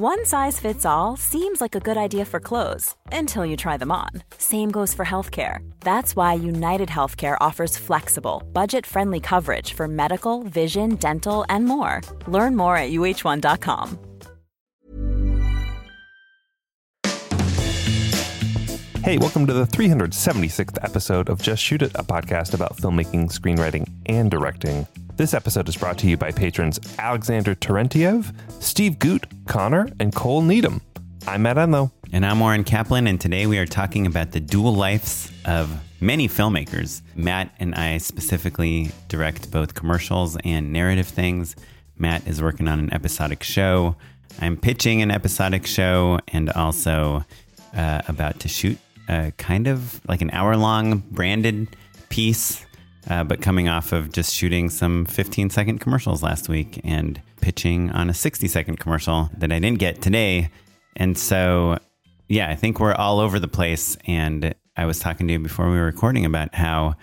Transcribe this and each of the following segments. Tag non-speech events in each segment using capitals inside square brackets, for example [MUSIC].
One size fits all seems like a good idea for clothes until you try them on. Same goes for healthcare. That's why United Healthcare offers flexible, budget friendly coverage for medical, vision, dental, and more. Learn more at uh1.com. Hey, welcome to the 376th episode of Just Shoot It, a podcast about filmmaking, screenwriting, and directing. This episode is brought to you by patrons Alexander Terentiev, Steve Goot, Connor, and Cole Needham. I'm Matt Enlow. And I'm Oren Kaplan, and today we are talking about the dual lives of many filmmakers. Matt and I specifically direct both commercials and narrative things. Matt is working on an episodic show. I'm pitching an episodic show and also uh, about to shoot a kind of like an hour long branded piece uh, but coming off of just shooting some 15 second commercials last week and pitching on a 60 second commercial that I didn't get today. And so, yeah, I think we're all over the place. And I was talking to you before we were recording about how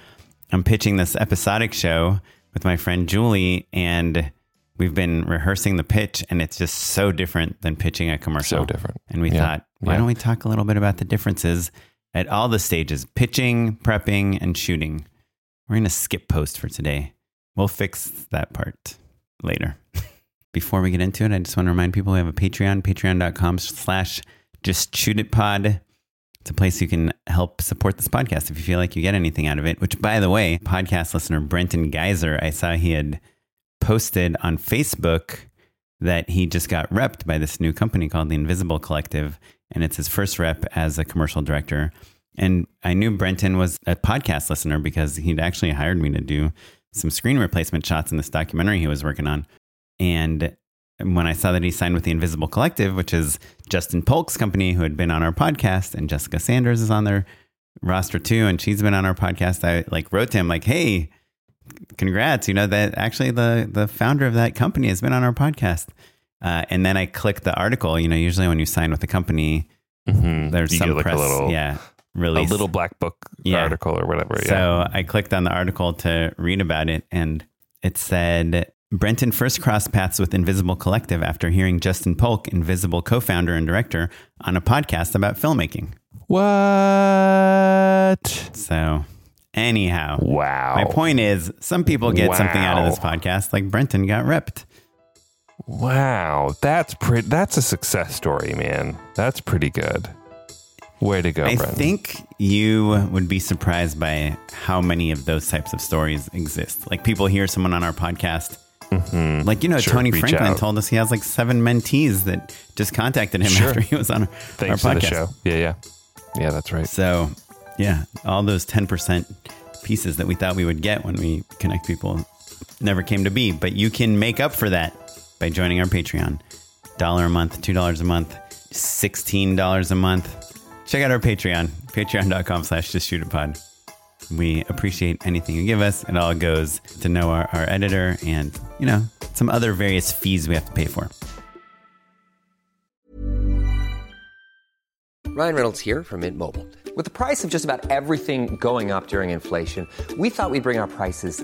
I'm pitching this episodic show with my friend Julie, and we've been rehearsing the pitch, and it's just so different than pitching a commercial. So different. And we Yeah. thought, why Yeah. don't we talk a little bit about the differences at all the stages pitching, prepping, and shooting? We're going to skip post for today. We'll fix that part later. [LAUGHS] Before we get into it, I just want to remind people we have a Patreon, patreon.com slash just shoot it pod. It's a place you can help support this podcast if you feel like you get anything out of it. Which, by the way, podcast listener Brenton Geyser, I saw he had posted on Facebook that he just got repped by this new company called the Invisible Collective, and it's his first rep as a commercial director. And I knew Brenton was a podcast listener because he'd actually hired me to do some screen replacement shots in this documentary he was working on. And when I saw that he signed with the Invisible Collective, which is Justin Polk's company, who had been on our podcast, and Jessica Sanders is on their roster too, and she's been on our podcast. I like wrote to him like, "Hey, congrats! You know that actually the the founder of that company has been on our podcast." Uh, and then I clicked the article. You know, usually when you sign with a company, Mhm. there's You some like press, little, yeah, a little black book Yeah. article or whatever. yeah. so I clicked on the article to read about it, and it said Brenton first crossed paths with Invisible Collective after hearing Justin Polk, Invisible co founder and director, on a podcast about filmmaking. What? So, anyhow, Wow. my point is some people get something out of this podcast, like Brenton got ripped. Wow. That's pretty. That's a success story, man. That's pretty good. Way to go, I Brenton. think you would be surprised by how many of those types of stories exist. Like people hear someone on our podcast. Like, you know, Mm-hmm. Sure, Tony Franklin out. told us he has like seven mentees that just contacted him Sure. after he was on our, Thanks our podcast. the show. Yeah, yeah. Yeah, that's right. So, yeah, all those 10% pieces that we thought we would get when we connect people never came to be. But you can make up for that by joining our Patreon. Dollar a month, $2 a month, $16 a month. Check out our Patreon, patreon.com slash just shoot a pod. We appreciate anything you give us. It all goes to know our, our editor and, you know, some other various fees we have to pay for. Ryan Reynolds here from Mint Mobile. With the price of just about everything going up during inflation, we thought we'd bring our prices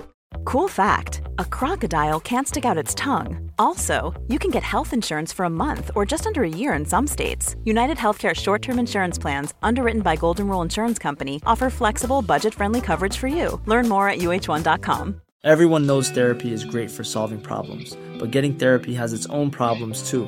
Cool fact a crocodile can't stick out its tongue. Also, you can get health insurance for a month or just under a year in some states. United Healthcare short term insurance plans, underwritten by Golden Rule Insurance Company, offer flexible, budget friendly coverage for you. Learn more at uh1.com. Everyone knows therapy is great for solving problems, but getting therapy has its own problems too,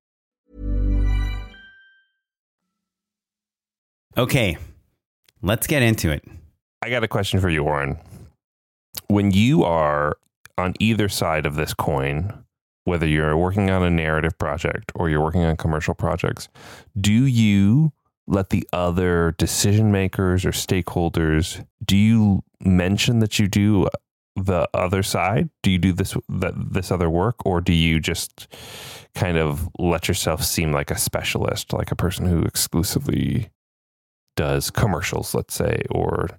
Okay, let's get into it. I got a question for you, Oren. When you are on either side of this coin, whether you're working on a narrative project or you're working on commercial projects, do you let the other decision makers or stakeholders do you mention that you do the other side? Do you do this that this other work or do you just kind of let yourself seem like a specialist, like a person who exclusively does commercials, let's say, or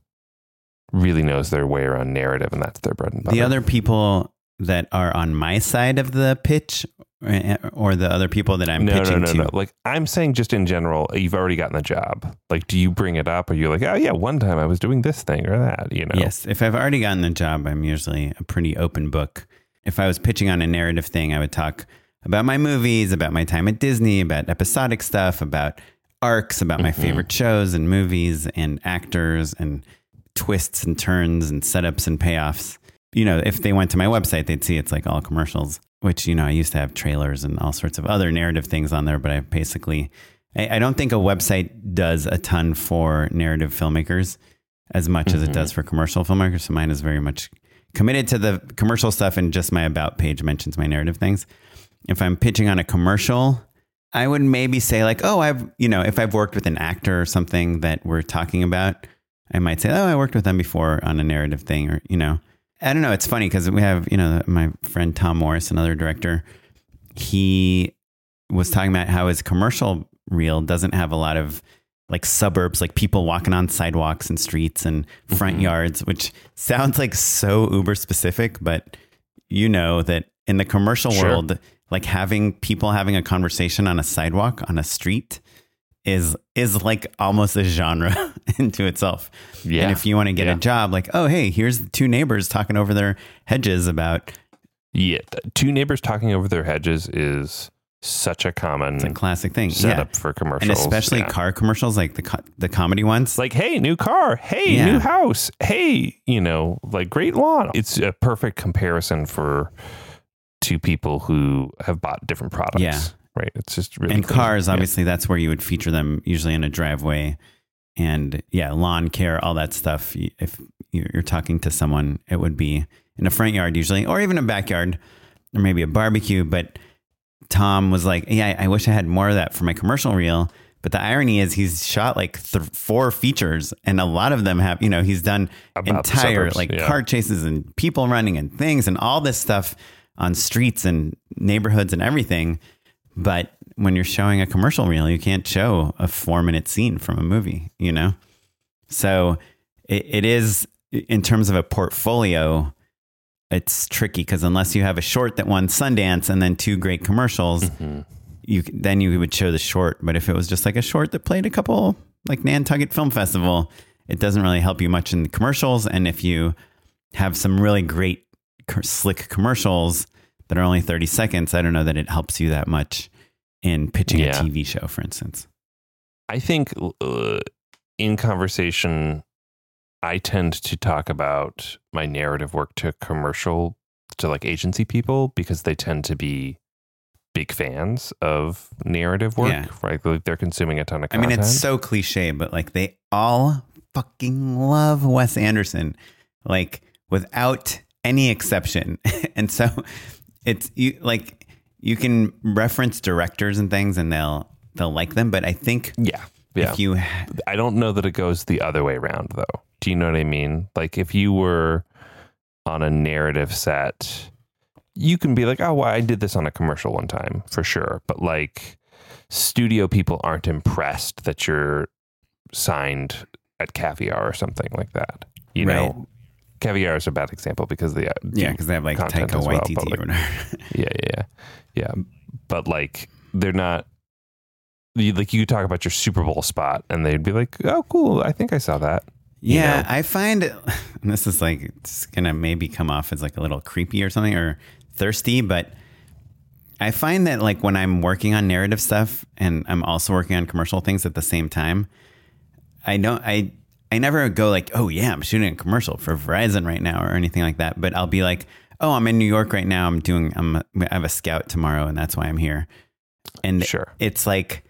really knows their way around narrative and that's their bread and butter? The other people that are on my side of the pitch eh, or the other people that I'm no, pitching no, no, to. no. Like I'm saying, just in general, you've already gotten the job. Like, do you bring it up, or you're like, oh yeah, one time I was doing this thing or that? You know? Yes, if I've already gotten the job, I'm usually a pretty open book. If I was pitching on a narrative thing, I would talk about my movies, about my time at Disney, about episodic stuff, about arcs, about my Mm-hmm. favorite shows and movies and actors and twists and turns and setups and payoffs. You know, if they went to my website, they'd see it's like all commercials, which, you know, I used to have trailers and all sorts of other narrative things on there, but I basically, I, I don't think a website does a ton for narrative filmmakers as much as it does for commercial filmmakers. So mine is very much committed to the commercial stuff and just my about page mentions my narrative things. If I'm pitching on a commercial, I would maybe say like, oh, I've, you know, if I've worked with an actor or something that we're talking about, I might say, oh, I worked with them before on a narrative thing or, you know, I don't know. It's funny because we have, you know, my friend Tom Morris, another director, he was talking about how his commercial reel doesn't have a lot of like suburbs, like people walking on sidewalks and streets and front mm-hmm. yards, which sounds like so uber specific, but you know that in the commercial Sure. world, like having people having a conversation on a sidewalk on a street is is like almost a genre [LAUGHS] into itself. Yeah. And if you want to get Yeah. a job, like, oh hey, here's two neighbors talking over their hedges about Yeah, two neighbors talking over their hedges is such a common it's a classic thing. setup yeah. for commercials, And especially yeah. car commercials, like the co- the comedy ones. Like, hey, new car. Hey, Yeah. new house. Hey, you know, like great lawn. It's a perfect comparison for two people who have bought different products. Yeah. Right. It's just really and clean. cars, Yeah. obviously, that's where you would feature them, usually in a driveway. And yeah, lawn care, all that stuff. If you're talking to someone, it would be in a front yard usually, or even a backyard, or maybe a barbecue. But Tom was like, "Yeah, I I wish I had more of that for my commercial reel." But the irony is, he's shot like th- four features, and a lot of them have, you know, he's done About entire suburbs, like yeah. car chases and people running and things and all this stuff on streets and neighborhoods and everything. But when you're showing a commercial reel, you can't show a four minute scene from a movie, you know? So it, it is, in terms of a portfolio, it's tricky because unless you have a short that won Sundance and then two great commercials, mm-hmm. you then you would show the short. But if it was just like a short that played a couple, like Nantucket Film Festival, it doesn't really help you much in the commercials. And if you have some really great slick commercials that are only 30 seconds, I don't know that it helps you that much in pitching Yeah. a TV show, for instance. I think uh, in conversation, I tend to talk about my narrative work to commercial, to like agency people, because they tend to be big fans of narrative work, Yeah. right? Like they're consuming a ton of I content. mean, it's so cliche, but like they all fucking love Wes Anderson, like without any exception. [LAUGHS] and so it's you like you can reference directors and things, and they'll they'll like them. But I think Yeah. Yeah. if you I don't know that it goes the other way around though. Do you know what I mean? Like if you were on a narrative set, you can be like, "Oh, well, I did this on a commercial one time for sure." But like studio people aren't impressed that you're signed at Caviar or something like that. You Right. know, Caviar is a bad example because they uh, yeah, because they have like Taika well, Waititi like, or whatever. [LAUGHS] yeah, yeah, yeah, yeah. But like, they're not. You, like you could talk about your Super Bowl spot, and they'd be like, "Oh, cool! I think I saw that." you Yeah, know? I find and [LAUGHS] this is like it's gonna maybe come off as like a little creepy or something or thirsty, but I find that like when I'm working on narrative stuff and I'm also working on commercial things at the same time, I don't I I never go like, oh yeah, I'm shooting a commercial for Verizon right now or anything like that. But I'll be like, oh, I'm in New York right now. I'm doing I'm I have a scout tomorrow and that's why I'm here. And Sure. it's like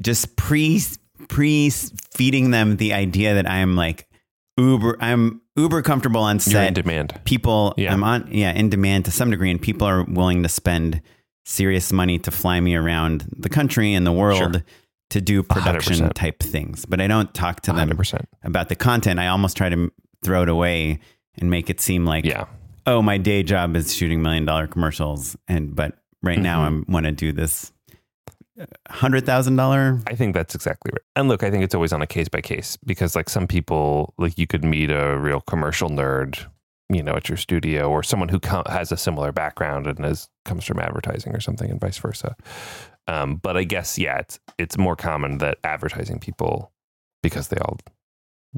just pre pre feeding them the idea that I'm like uber I'm uber comfortable on You're set. in demand. People Yeah. I'm on yeah, in demand to some degree and people are willing to spend serious money to fly me around the country and the world Sure. To do production 100%. type things. But I don't talk to them Hundred percent. about the content. I almost try to throw it away and make it seem like Yeah. oh, my day job is shooting million dollar commercials, and but right now Mm-hmm. I want to do this uh, hundred thousand dollar. I think that's exactly right. And look, I think it's always on a case by case because, like, some people, like, you could meet a real commercial nerd, you know, at your studio, or someone who co- has a similar background and is comes from advertising or something, and vice versa. Um, but I guess, yeah, it's it's more common that advertising people, because they all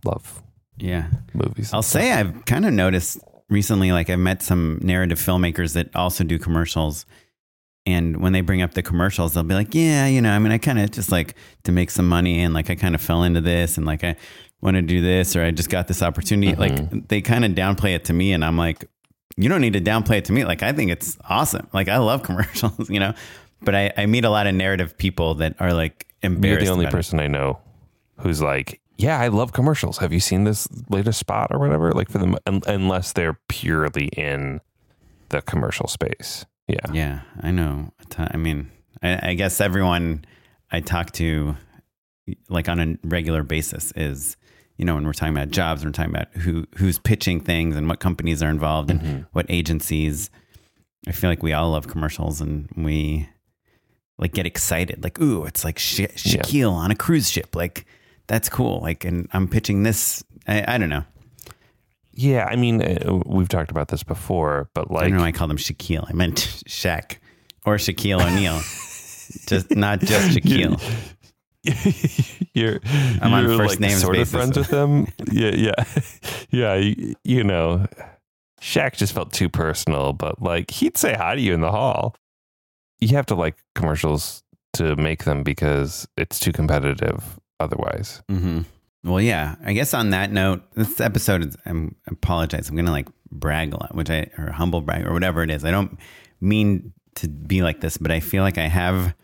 love Yeah, movies. I'll say I've kind of noticed recently. Like I've met some narrative filmmakers that also do commercials. And when they bring up the commercials, they'll be like, "Yeah, you know, I mean, I kind of just like to make some money, and like I kind of fell into this, and like I want to do this, or I just got this opportunity." Like they kind of downplay it to me, and I'm like, "You don't need to downplay it to me. Like I think it's awesome. Like I love [LAUGHS] commercials, you know." But I, I meet a lot of narrative people that are like You're embarrassed. the only about it. person I know who's like, yeah, I love commercials. Have you seen this latest spot or whatever? Like for them, un- unless they're purely in the commercial space. Yeah. Yeah, I know. I mean, I, I guess everyone I talk to, like on a regular basis, is you know when we're talking about jobs, we're talking about who who's pitching things and what companies are involved and mm-hmm. what agencies. I feel like we all love commercials and we like get excited. Like, ooh, it's like Sha- Shaquille on a cruise ship. Like, that's cool. Like, and I'm pitching this. I, I don't know. Yeah. I mean, uh, we've talked about this before, but like I don't know why I called him Shaquille. I meant [LAUGHS] Shaq or Shaquille O'Neal. just not just [LAUGHS] Shaquille. [LAUGHS] you're I'm on you're first like names sort basis. of friends with them. yeah, yeah, yeah. You, you know, Shaq just felt too personal, but like he'd say hi to you in the hall. You have to like commercials to make them because it's too competitive otherwise. hmm Well, yeah. I guess on that note, this episode is. I'm, I apologize. I'm gonna like brag a lot, which I or humble brag or whatever it is. I don't mean to be like this, but I feel like I have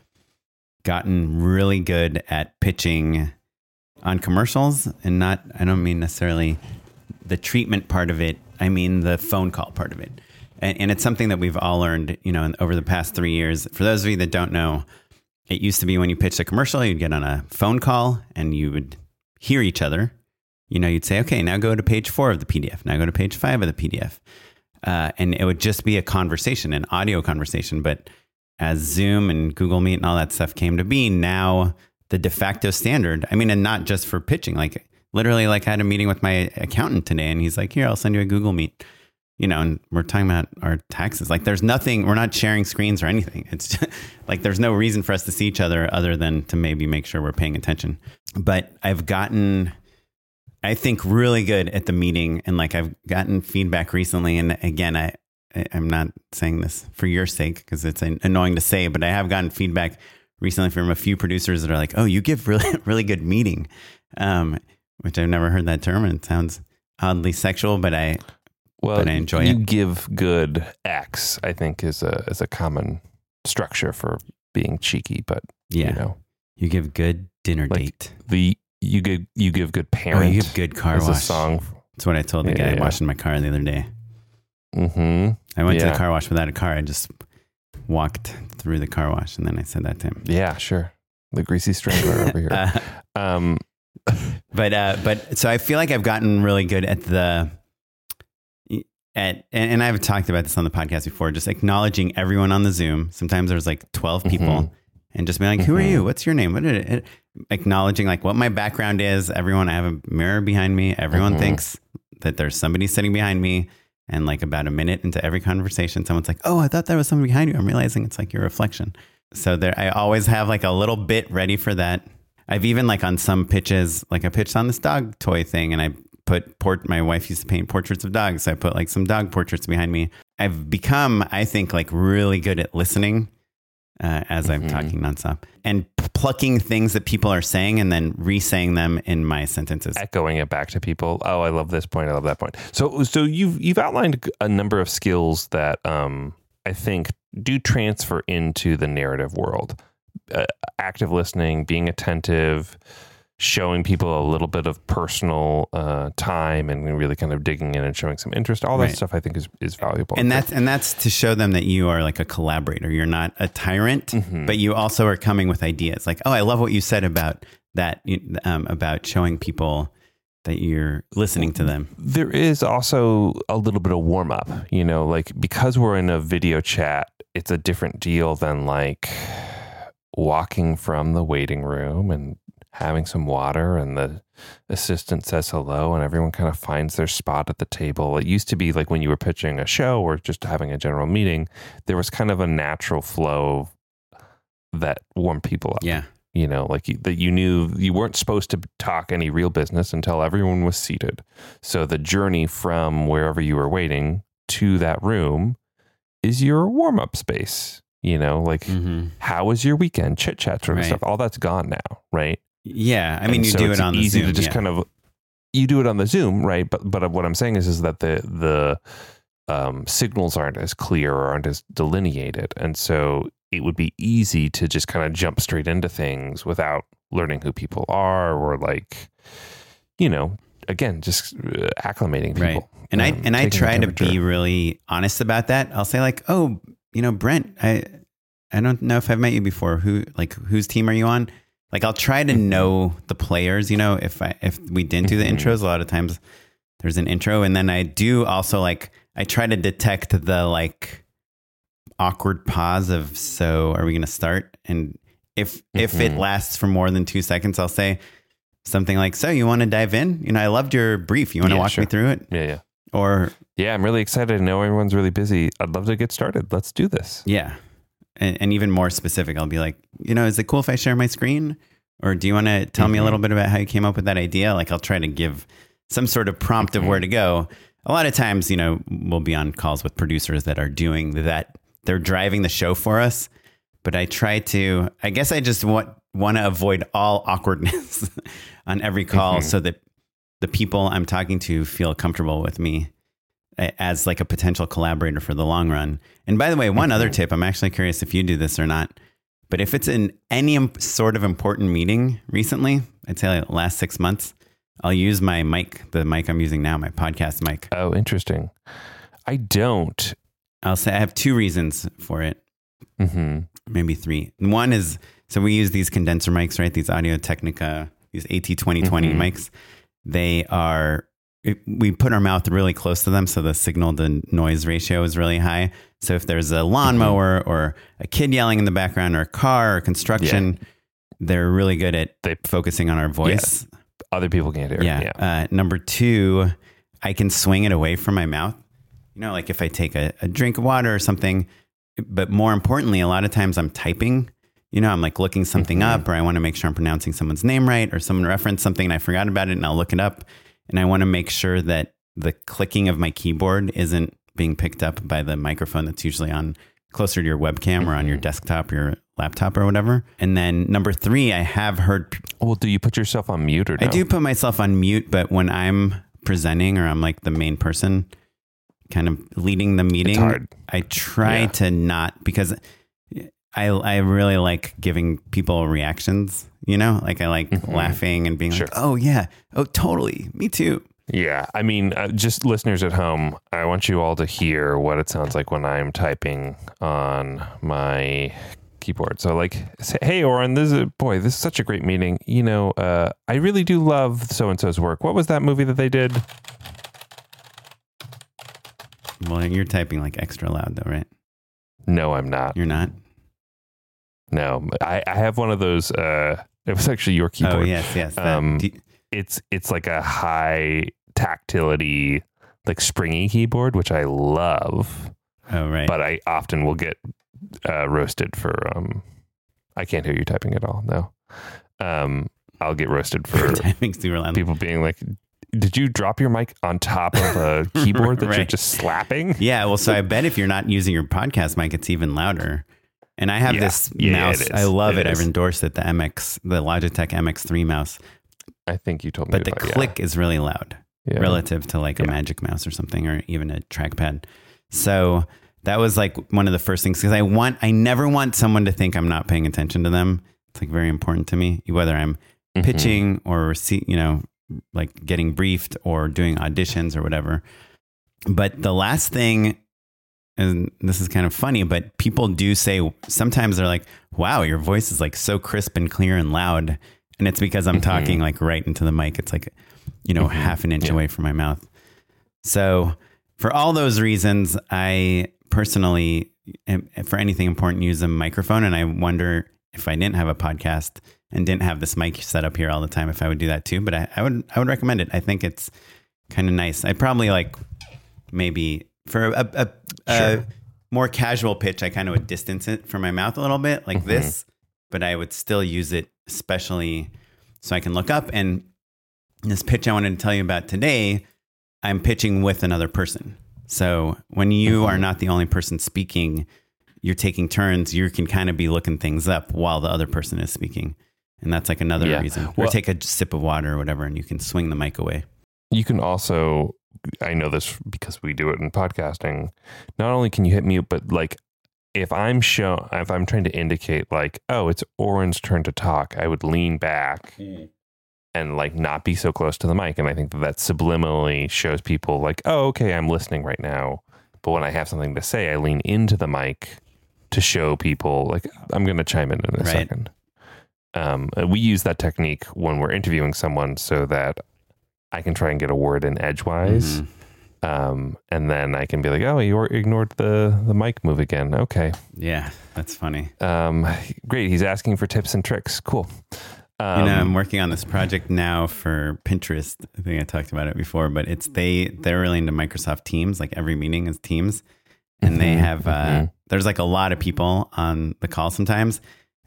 gotten really good at pitching on commercials, and not. I don't mean necessarily the treatment part of it. I mean the phone call part of it, and, and it's something that we've all learned. You know, over the past three years. For those of you that don't know, it used to be when you pitched a commercial, you'd get on a phone call and you would hear each other. You know, you'd say, okay, now go to page four of the PDF. Now go to page five of the PDF. Uh, and it would just be a conversation, an audio conversation. But as Zoom and Google Meet and all that stuff came to be, now the de facto standard, I mean, and not just for pitching, like literally, like I had a meeting with my accountant today and he's like, here, I'll send you a Google Meet you know, and we're talking about our taxes. Like, there's nothing, we're not sharing screens or anything. It's just, [LAUGHS] like, there's no reason for us to see each other other than to maybe make sure we're paying attention. But I've gotten, I think, really good at the meeting. And like, I've gotten feedback recently. And again, I, I'm not saying this for your sake because it's annoying to say, but I have gotten feedback recently from a few producers that are like, oh, you give really, [LAUGHS] really good meeting, um, which I've never heard that term. And it sounds oddly sexual, but I, Well, But I enjoy you it. give good X, I think, is a is a common structure for being cheeky, but yeah. you know, You give good dinner Like, date. the you give you give good Oh, parent. you give good car wash. a song. That's what I told the Yeah, guy yeah. washing my car the other day. Mm-hmm. I went to the car wash without a car. I just walked through the car wash, and then I said that to him. Yeah, sure. The greasy strangler over here. Uh, [LAUGHS] Um, [LAUGHS] but uh, but so I feel like I've gotten really good at the at and, and I've talked about this on the podcast before, just acknowledging everyone on the Zoom. Sometimes there's like 12 people. Mhm. And just being like, who are Mhm. you? What's your name? What did it? Acknowledging like what my background is. Everyone, I have a mirror behind me. Everyone Mhm. thinks that there's somebody sitting behind me. And like about a minute into every conversation, someone's like, "Oh, I thought there was someone behind you." I'm realizing it's like your reflection. So there, I always have like a little bit ready for that. I've even like on some pitches, like I pitched on this dog toy thing, and I put port. My wife used to paint portraits of dogs, so I put like some dog portraits behind me. I've become, I think, like really good at listening uh, as I'm Mhm. talking nonstop and plucking things that people are saying and then re-saying them in my sentences. echoing it back to people. Oh, I love this point. I love that point. So, so you've you've outlined a number of skills that um, I think do transfer into the narrative world. Uh, active listening, being attentive, showing people a little bit of personal uh, time, and really kind of digging in and showing some interest. All that Right. stuff I think is is valuable. and that's and that's to show them that you are like a collaborator. You're not a tyrant, Mhm. but you also are coming with ideas. Like, oh, I love what you said about that, um, about showing people that you're listening to them. there is also a little bit of warm up, you know, like because we're in a video chat, it's a different deal than like walking from the waiting room and having some water and the assistant says hello and everyone kind of finds their spot at the table. It used to be like when you were pitching a show or just having a general meeting, there was kind of a natural flow that warmed people up. Yeah, you know like you, that you knew you weren't supposed to talk any real business until everyone was seated. So the journey from wherever you were waiting to that room is your warm-up space you know like hmm how was your weekend? Chit chat sort of Right. stuff. All that's gone now right yeah. I mean, And you so do it on the easy Zoom. to just yeah. kind of you do it on the zoom right but but what i'm saying is is that the the um, signals aren't as clear or aren't as delineated and so it would be easy to just kind of jump straight into things without learning who people are or like you know again just uh, acclimating people right and i um, and i try to be really honest about that i'll say like oh you know brent i i don't know if i've met you before who like whose team are you on like i'll try to know the players you know if i if we didn't do the Mhm. intros a lot of times there's an intro and then i do also like i try to detect the like awkward pause of so are we going to start? And if if it Mhm. lasts for more than two seconds i'll say something like so you want to dive in? You know i loved your brief. You want to Yeah, walk sure. me through it? Yeah yeah. Or yeah i'm really excited. I know everyone's really busy. I'd love to get started. Let's do this. Yeah and, and even more specific i'll be like you know is it cool if i share my screen? Or do you want to tell me a little bit about how you came up with that idea? Like i'll try to give some sort of prompt of where to go. A lot of times you know we'll be on calls with producers that are doing that they're driving the show for us. But i try to i guess i just want want to avoid all [LAUGHS] awkwardness on every call Mhm. so that the people i'm talking to feel comfortable with me as like a potential collaborator for the long run. And by the way, one other tip, I'm actually curious if you do this or not, but if it's in any sort of important meeting recently, I'd say like last six months, I'll use my mic, the mic I'm using now, my podcast mic. oh interesting i don't I'll say I have two reasons for it, Mm-hmm. maybe three. One is so we use these condenser mics, right? These Audio Technica, these AT2020 Mhm. mics. They are, it, we put our mouth really close to them. So the signal to noise ratio is really high. So if there's a lawnmower or a kid yelling in the background or a car or construction, they're really good at They- focusing on our voice. other people can't hear Yeah. Uh, number two, I can swing it away from my mouth. You know, like if I take a, a drink of water or something. But more importantly, a lot of times I'm typing. You know, I'm like looking something Mhm. up, or I want to make sure I'm pronouncing someone's name right, or someone referenced something and I forgot about it, and I'll look it up. And I want to make sure that the clicking of my keyboard isn't being picked up by the microphone that's usually on closer to your webcam or on your mm-hmm. desktop, your laptop, or whatever. And then number three, I have heard well do you put yourself on mute or no? I do put myself on mute, but when I'm presenting or I'm like the main person, kind of leading the meeting. I try Yeah. to not because I I really like giving people reactions. You know, like I like Mhm. laughing and being Sure. like, "Oh yeah, oh totally, me too." Yeah, I mean, uh, just listeners at home, I want you all to hear what it sounds like when I'm typing on my keyboard. So, like, say, hey, Oren, this is a, boy, this is such a great meeting. You know, uh, I really do love so and so's work. What was that movie that they did? Well, you're typing like extra loud though, right? No, I'm not. You're not. No, I, I have one of those. Uh, it was actually your keyboard. Oh yes, yes. that- Um, it's it's like a high tactility, like springy keyboard, which I love. oh right. But I often will get uh, roasted for. Um, I can't hear you typing at all. No, um, I'll get roasted for [LAUGHS] typing super loud. people being like, "Did you drop your mic on top of a [LAUGHS] keyboard that you're just slapping?" Yeah, well, so I bet if you're not using your podcast mic, it's even louder. And I have Yeah. this Yeah, mouse. I love It it. I've endorsed it, the MX, the Logitech MX3 mouse. I think you told me. But the about- yeah. click is really loud Yeah. relative to like a Magic Mouse or something, or even a trackpad. So that was like one of the first things because I want, I never want someone to think I'm not paying attention to them. It's like very important to me, whether I'm Mhm. pitching or you know like getting briefed or doing auditions or whatever but the last thing and this is kind of funny but people do say sometimes they're like wow your voice is like so crisp and clear and loud. And it's because i'm mm-hmm. talking like right into the mic. It's like you know mm-hmm. half an inch Yeah. away from my mouth. So for all those reasons i personally for anything important use a microphone and i wonder if i didn't have a podcast and didn't have this mic set up here all the time if i would do that too but i, I would i would recommend it. I think it's kind of nice. I'd probably like maybe for a, a, a Sure. more casual pitch i kind of would distance it from my mouth a little bit like mm-hmm. this but i would still use it especially so i can look up. And this pitch i wanted to tell you about today i'm pitching with another person. So when you are mm-hmm. not the only person speaking you're taking turns you can kind of be looking things up while the other person is speaking. And that's like another Yeah. reason. Or take a sip of water or whatever and you can swing the mic away. You can also, I know this because we do it in podcasting. Not only can you hit mute, but like if I'm show, if I'm trying to indicate like, oh, it's Oren's turn to talk, I would lean back and like not be so close to the mic. And I think that that subliminally shows people like, oh, okay, I'm listening right now. But when I have something to say, I lean into the mic to show people like I'm going to chime in in a Right. second. Um, uh, we use that technique when we're interviewing someone so that I can try and get a word in edgewise. Mhm. Um, and then I can be like, oh, you ignored the, the mic move again. Okay. yeah that's funny Um, great. He's asking for tips and tricks. Cool. Um, you know, I'm working on this project now for Pinterest. I think I talked about it before, but it's they they're really into Microsoft Teams. Like every meeting is Teams, and they Mhm, have uh, mhm. there's like a lot of people on the call sometimes,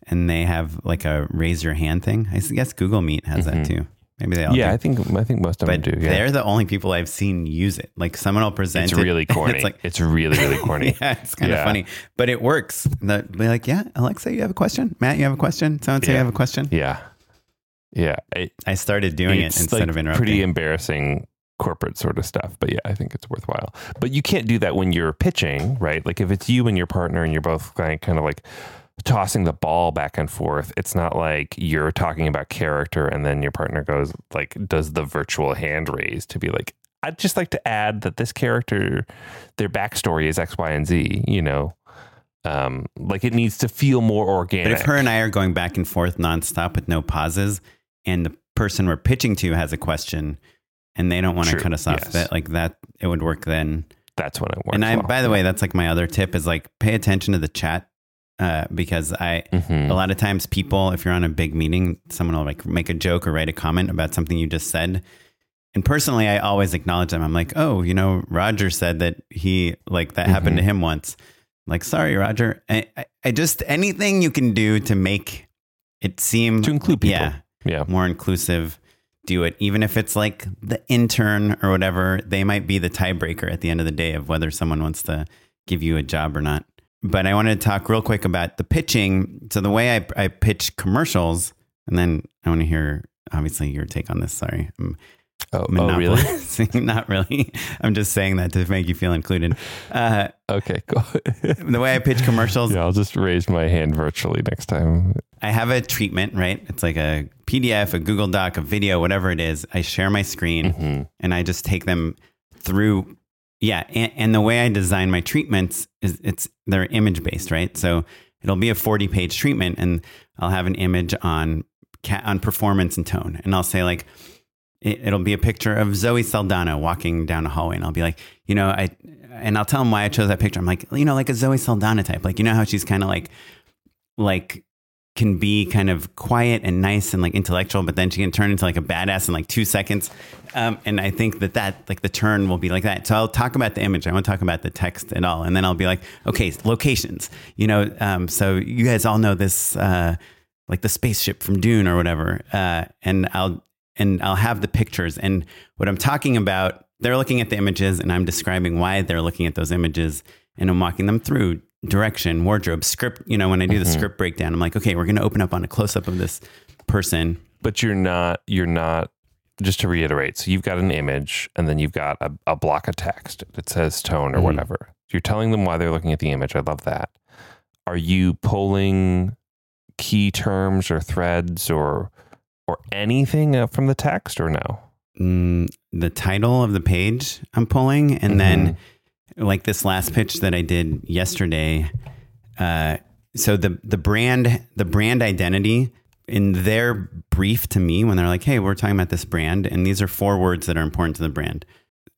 and they have like a raise your hand thing. I guess Google Meet has that Mhm. too. Maybe they all yeah, do. I think I think most of but them do. Yeah, they're the only people I've seen use it. Like someone will present it's it, really [LAUGHS] corny. It's like it's really really [LAUGHS] corny. yeah, it's kind of funny, but it works. They'll be like, "Yeah, Alexa, you have a question? Matt, you have a question? So and so, you have a question?" yeah, yeah. It, I started doing it instead like of interrupting. It's pretty embarrassing corporate sort of stuff. But yeah, I think it's worthwhile. But you can't do that when you're pitching, right? Like if it's you and your partner and you're both like, kind of like tossing the ball back and forth. It's not like you're talking about character and then your partner goes like does the virtual hand raise to be like I'd just like to add that this character their backstory is X, Y, and Z, you know. Um, like it needs to feel more organic. But if her and I are going back and forth nonstop with no pauses, and the person we're pitching to has a question, and they don't want to cut us off, yes. that like that it would work then. that's when it works. and I, well. by the way, that's like my other tip is like pay attention to the chat uh, because I Mhm. a lot of times people, if you're on a big meeting, someone will like make a joke or write a comment about something you just said. And personally, I always acknowledge them. I'm like, oh, you know, Roger said that he like that happened to Mm-hmm. him once. Like, sorry, Roger. I, I, I just anything you can do to make it seem to include people. yeah, Yeah. more inclusive. Do it, even if it's like the intern or whatever. They might be the tiebreaker at the end of the day of whether someone wants to give you a job or not. But I wanted to talk real quick about the pitching. So the way I, I pitch commercials, and then I want to hear obviously your take on this. Sorry, I'm Oh, oh really? [LAUGHS] [LAUGHS] Not really. I'm just saying that to make you feel included. Uh, Okay, cool. [LAUGHS] the way I pitch commercials, yeah, I'll just raise my hand virtually next time. I have a treatment, right? It's like a PDF, a Google Doc, a video, whatever it is. I share my screen and I just take them through. Yeah. And, and the way I design my treatments is it's, they're image based, right? So it'll be a 40 page treatment and I'll have an image on, on performance and tone. And I'll say like, it, it'll be a picture of Zoe Saldana walking down a hallway, and I'll be like, you know, I, and I'll tell them why I chose that picture. I'm like, you know, like a Zoe Saldana type, like you know how she's kind of like, like can be kind of quiet and nice and like intellectual, but then she can turn into like a badass in like two seconds. Um, and I think that that like the turn will be like that. So I'll talk about the image. I won't talk about the text at all. And then I'll be like, okay, locations, you know, um, so you guys all know this, uh, like the spaceship from Dune or whatever. Uh, and I'll, and I'll have the pictures and what I'm talking about, they're looking at the images and I'm describing why they're looking at those images and I'm walking them through direction, wardrobe, script. You know, when I do the script breakdown, I'm like, okay, we're going to open up on a close up of this person. But you're not, you're not, just to reiterate, so you've got an image and then you've got a, a block of text that says tone or Mhm. whatever. You're telling them why they're looking at the image. I love that. Are you pulling key terms or threads or or anything uh, from the text or no? Mm, the title of the page I'm pulling, and then like this last pitch that I did yesterday. Uh, so the the brand the brand identity in their brief to me when they're like, "Hey, we're talking about this brand," and these are four words that are important to the brand.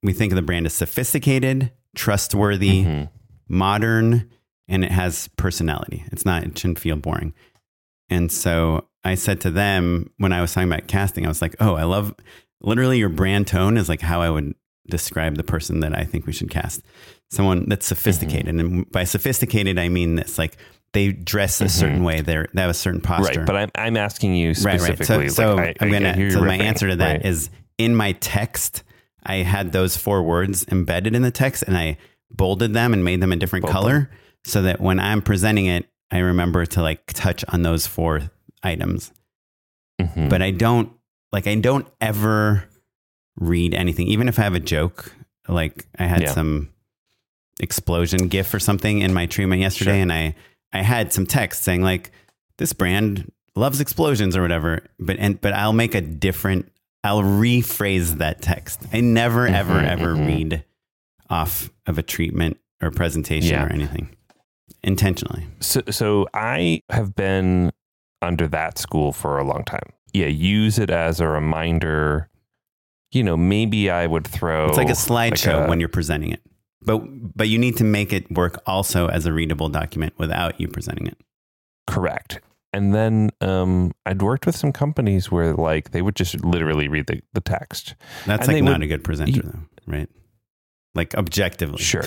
We think of the brand as sophisticated, trustworthy, modern, and it has personality. It's not it shouldn't feel boring. And so I said to them when I was talking about casting, I was like, "Oh, I love literally your brand tone is like how I would describe the person that I think we should cast. Someone that's sophisticated, and by sophisticated I mean this like they dress a certain way. They're they have a certain posture. Right, but I'm I'm asking you specifically. right. So, so like, I'm I- I gonna. so my riffing, answer to that is right. in my text. I had those four words embedded in the text, and I bolded them and made them a different Bold color, so that when I'm presenting it, I remember to like touch on those four items. Mhm. But I don't like. I don't ever read anything, even if I have a joke. Like I had Yeah. some explosion gif or something in my treatment yesterday, Sure. and I I had some text saying like this brand loves explosions or whatever. But and but I'll make a different. I'll rephrase that text. I never ever Mhm, ever read off of a treatment or presentation Yeah. or anything intentionally. So, so I have been under that school for a long time. Yeah, use it as a reminder. You know, maybe I would throw. It's like a slideshow a- when you're presenting it. But but you need to make it work also as a readable document without you presenting it. correct. And then um, I'd worked with some companies where like they would just literally read the, the text. That's And like not would- a good presenter though, right? Like objectively. Sure.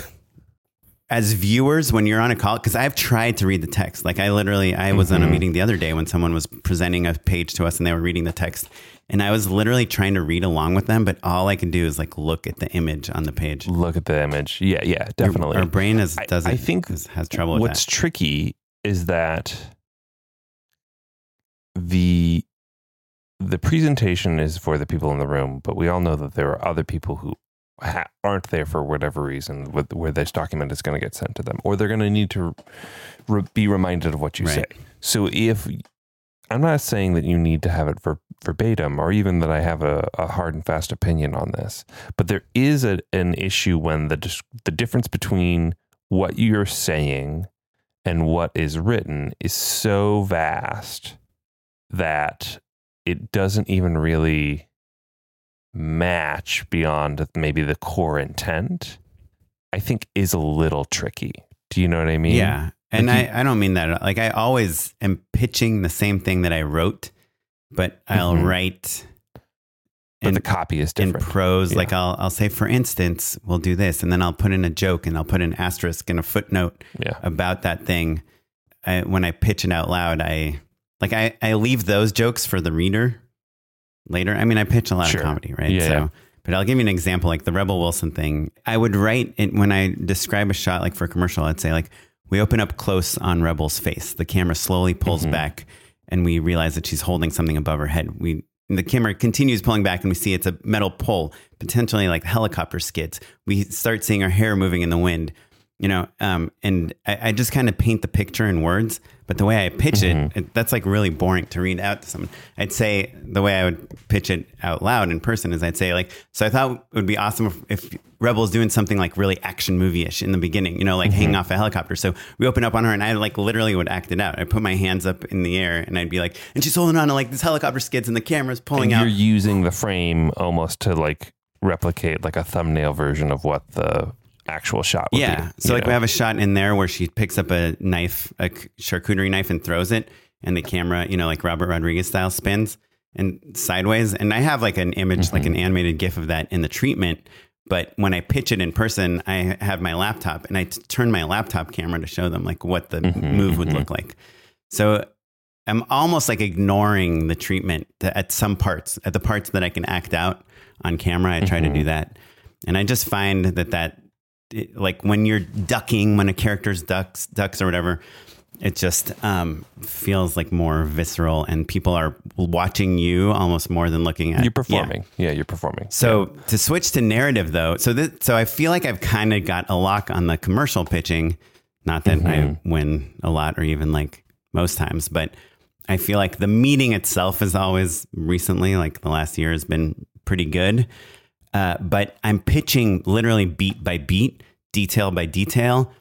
As viewers, when you're on a call, because I've tried to read the text. Like I literally, I was on a Mhm. meeting the other day when someone was presenting a page to us and they were reading the text. And I was literally trying to read along with them, but all I can do is like look at the image on the page. Look at the image. Yeah, yeah, definitely. Our brain is I- doesn't I think is- has trouble with What's tricky is that the the presentation is for the people in the room, but we all know that there are other people who ha- aren't there for whatever reason, with, where this document is going to get sent to them, or they're going to need to re- be reminded of what you Right. say. So if I'm not saying that you need to have it ver- verbatim, or even that I have a, a hard and fast opinion on this, but there is a, an issue when the dis- the difference between what you're saying and what is written is so vast that it doesn't even really match beyond maybe the core intent. I think is a little tricky. Do you know what I mean? Yeah. And Like I, I don't mean that. Like I always am pitching the same thing that I wrote, but I'll Mhm. write but in, the copy is in prose. Yeah. Like I'll, I'll say, for instance, we'll do this. And then I'll put in a joke and I'll put an asterisk and a footnote yeah. about that thing. I, when I pitch it out loud, I like, I, I leave those jokes for the reader later. I mean, I pitch a lot Sure. of comedy, right? Yeah, so, yeah. but I'll give you an example, like the Rebel Wilson thing. I would write it when I describe a shot, like for a commercial, I'd say like, we open up close on Rebel's face. The camera slowly pulls Mhm. back and we realize that she's holding something above her head. We the camera continues pulling back and we see it's a metal pole, potentially like helicopter skids. We start seeing her hair moving in the wind, you know, um, and I, I just kind of paint the picture in words. But the way I pitch it, it, that's like really boring to read out to someone. I'd say the way I would pitch it out loud in person is I'd say like, so I thought it would be awesome if, if Rebel's doing something like really action movie-ish in the beginning, you know, like hanging off a helicopter. So we open up on her and I like literally would act it out. I put my hands up in the air and I'd be like, and she's holding on to like this helicopter skids and the camera's pulling and out. you're using the frame almost to like replicate like a thumbnail version of what the actual shot would yeah. be. So like we have a shot in there where she picks up a knife, a charcuterie knife, and throws it, and the camera, you know, like Robert Rodriguez style, spins and sideways. And I have like an image, like an Mm-hmm. animated GIF of that in the treatment. But when I pitch it in person, I have my laptop and I t- turn my laptop camera to show them like what the Mm-hmm, move would look like. So I'm almost like ignoring the treatment at some parts, at the parts that I can act out on camera. I try to Mm-hmm. do that. And I just find that that, it- like when you're ducking, when a character's ducks, ducks or whatever, it just um, feels like more visceral and people are watching you almost more than looking at you're performing. Yeah, you're performing. So to switch to narrative though, so this, so I feel like I've kind of got a lock on the commercial pitching. Not that I win a lot or even like most times, but I feel like the meeting itself is always recently, like the last year has been pretty good. Uh, but I'm pitching literally beat by beat, detail by detail.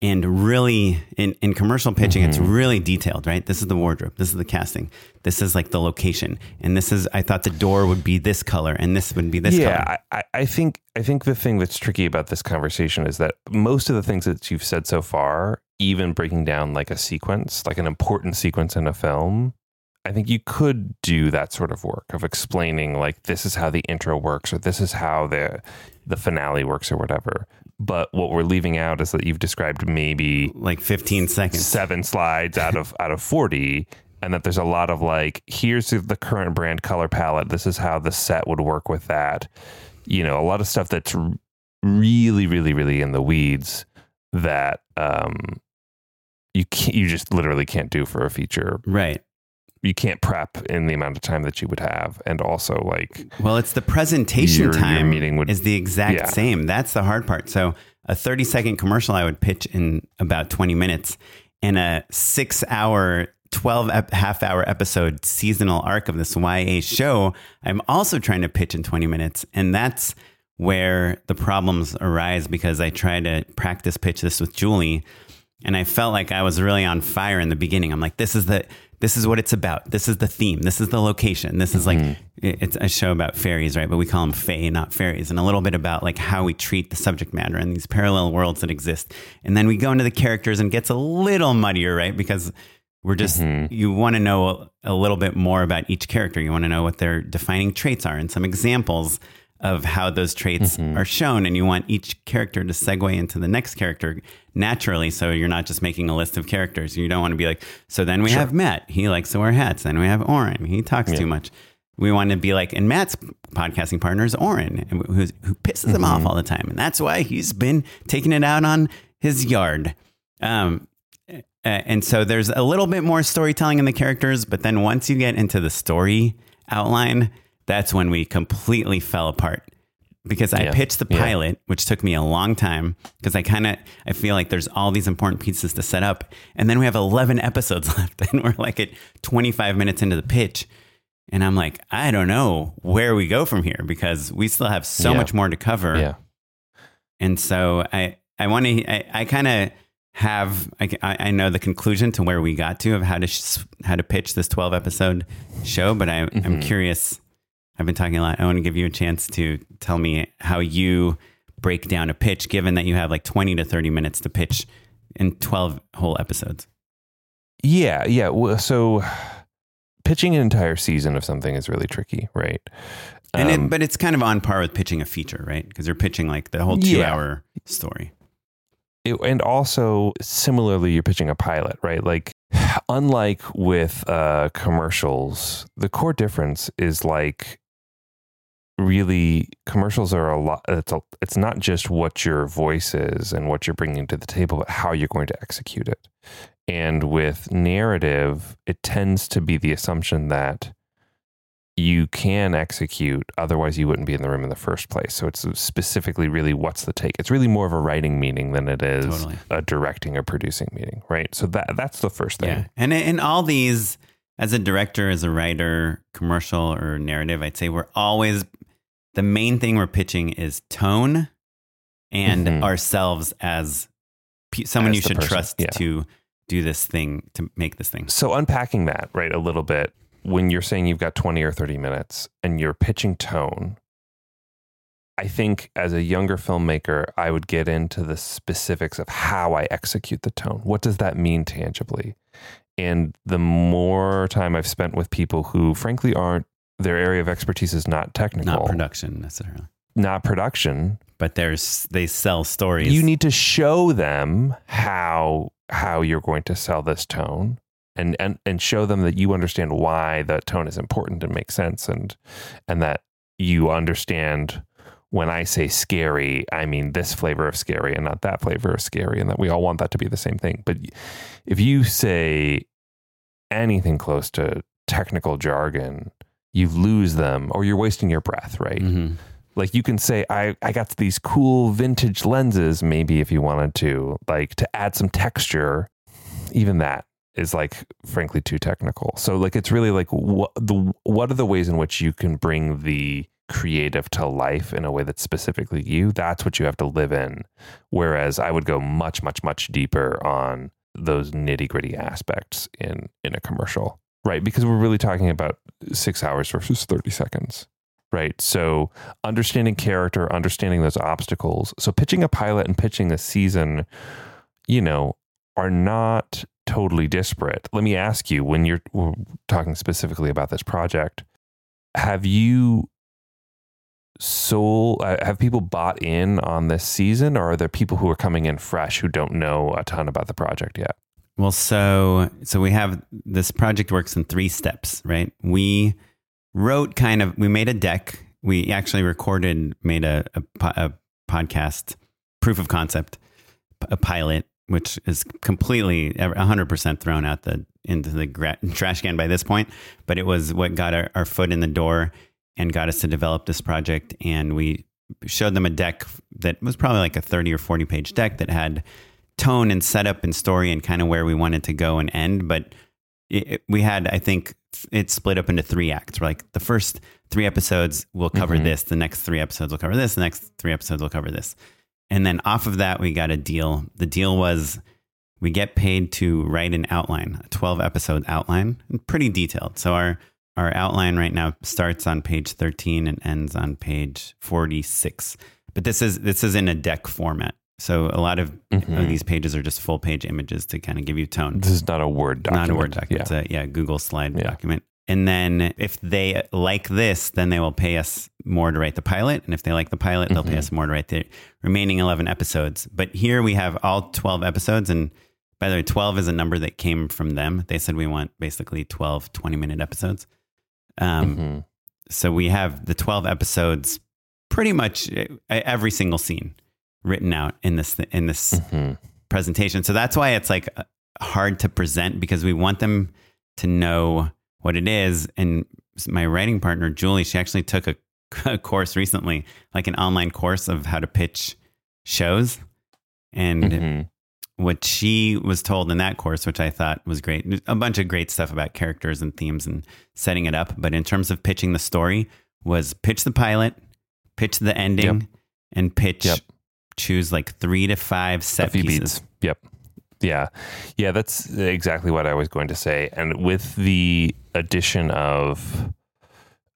And really, in, in commercial pitching, it's really detailed, right? This is the wardrobe. This is the casting. This is like the location. And this is, I thought the door would be this color and this would be this color. yeah, I, I- I think I think the thing that's tricky about this conversation is that most of the things that you've said so far, even breaking down like a sequence, like an important sequence in a film, I think you could do that sort of work of explaining like this is how the intro works or this is how the the finale works or whatever. But what we're leaving out is that you've described maybe like 15 seconds. seven slides out of out of 40 and that there's a lot of like here's the current brand color palette this is how the set would work with that you know a lot of stuff that's really really really in the weeds that um you can't you just literally can't do for a feature Right. You can't prep in the amount of time that you would have and also like Well, it's the presentation Your- your time meeting would- is the exact Yeah. same. That's the hard part. So a 30 second commercial I would pitch in about 20 minutes and a six hour 12 ep- half hour episode seasonal arc of this YA show, I'm also trying to pitch in 20 minutes. And that's where the problems arise because I tried to practice pitch this with Julie and I felt like I was really on fire in the beginning. I'm like, this is the this is what it's about. This is the theme. This is the location. This is like mm-hmm. it- it's a show about fairies, right? But we call them fae, not fairies, and a little bit about like how we treat the subject matter and these parallel worlds that exist. And then we go into the characters and it gets a little muddier, right? Because we're just mm-hmm. you want to know a little bit more about each character. You want to know what their defining traits are and some examples of how those traits are shown and you want each character to segue into the next character naturally so you're not just making a list of characters. You don't want to be like so then we have matt. He likes to wear hats. Then we have oren. He talks too much. We want to be like and matt's podcasting partner is oren who's, who pisses him off all the time and that's why he's been taking it out on his yard. Um, and so there's a little bit more storytelling in the characters, but then once you get into the story outline, that's when we completely fell apart. Because I Yeah. pitched the Yeah. pilot, which took me a long time, because I kind of I feel like there's all these important pieces to set up, and then we have 11 [LAUGHS] episodes left, and we're like at 25 minutes into the pitch, and I'm like, I don't know where we go from here because we still have so Yeah. much more to cover. yeah And so I, I want to, I, I kind of have, I, I know the conclusion to where we got to of how to, sh- how to pitch this 12 episode show, but I, I'm Mm-hmm. curious. I've been talking a lot. I want to give you a chance to tell me how you break down a pitch, given that you have like 20 to 30 minutes to pitch in 12 whole episodes. Yeah, yeah. Well, So pitching an entire season of something is really tricky, right? And Um, it, but it's kind of on par with pitching a feature, right? Because you're pitching like the whole two Yeah. hour story. it- and also similarly, you're pitching a pilot, right? Like, [SIGHS] unlike with uh, commercials, the core difference is like really commercials are a lot. It's a, it's not just what your voice is and what you're bringing to the table, but how you're going to execute it. And with narrative, it tends to be the assumption that you can execute. Otherwise, you wouldn't be in the room in the first place. So it's specifically really what's the take. It's really more of a writing meeting than it is Totally. a directing or producing meeting, right? So that that's the first thing. Yeah. And in all these, as a director, as a writer, commercial or narrative, I'd say we're always, the main thing we're pitching is tone and Mhm. ourselves as pe- someone As you should person, trust yeah. to do this thing, to make this thing. So unpacking that, right, a little bit, when you're saying you've got 20 or 30 minutes and you're pitching tone, I think as a younger filmmaker, I would get into the specifics of how I execute the tone. What does that mean tangibly? And the more time I've spent with people who frankly aren't their area of expertise is not technical, Not production necessarily. not production, But there's, they sell stories. you need to show them how how you're going to sell this tone and and and show them that you understand why that tone is important and makes sense and and that you understand when I say scary, I mean this flavor of scary and not that flavor of scary, and that we all want that to be the same thing. But if you say anything close to technical jargon, you lose them or you're wasting your breath, right? Mhm. like you can say I, I got these cool vintage lenses maybe if you wanted to like to add some texture. Even that is like frankly too technical. So like it's really like what the what are the ways in which you can bring the creative to life in a way that's specifically you? That's what you have to live in. Whereas i would go much much much deeper on those nitty gritty aspects in in a commercial right because we're really talking about six hours versus 30 seconds right so understanding character, understanding those obstacles. So pitching a pilot and pitching a season, you know, are not totally disparate. Let me ask you when you're talking specifically about this project, have you sold uh, have people bought in on this season or are there people who are coming in fresh who don't know a ton about the project yet? Well, so so we have this project works in three steps, right? We wrote kind of we made a deck. We actually recorded, made a, a, a podcast proof of concept, a pilot, which is completely hundred percent thrown out the into the gra- [LAUGHS] trash can by this point. But it was what got our, our foot in the door and got us to develop this project. And we showed them a deck that was probably like a thirty or forty page deck that had tone and setup and story and kind of where we wanted to go and end. But it, it- we had, I think, it's split up into three acts. We're like the first three episodes will cover Mhm. this, the next three episodes will cover this, the next three episodes will cover this. And then off of that, we got a deal. The deal was we get paid to write an outline, a 12 episode outline, pretty detailed. So our our outline right now starts on page 13 and ends on page 46. But this is this is in a deck format. So a lot of, Mhm. of these pages are just full page images to kind of give you tone. This is not a word document. Not a Word document. Yeah. It's a yeah, Google slide Yeah. document. And then if they like this, then they will pay us more to write the pilot. And if they like the pilot, they'll pay Mhm. us more to write the remaining 11 episodes. But here we have all 12 episodes. And by the way, 12 is a number that came from them. They said we want basically 12 20 minute episodes. Um, Mhm. So we have the 12 episodes, pretty much uh, every single scene written out in this, in this Mhm. presentation. So that's why it's like uh, hard to present because we want them to know what it is. And my writing partner, Julie, she actually took a, [LAUGHS] a course recently, like an online course of how to pitch shows. And Mhm. what she was told in that course, which I thought was great, a bunch of great stuff about characters and themes and setting it up. But in terms of pitching the story, was pitch the pilot, pitch the ending, Yep. and pitch. Yep. Choose like three to five set pieces. beats. Yep. Yeah. Yeah, that's exactly what I was going to say. And with the addition of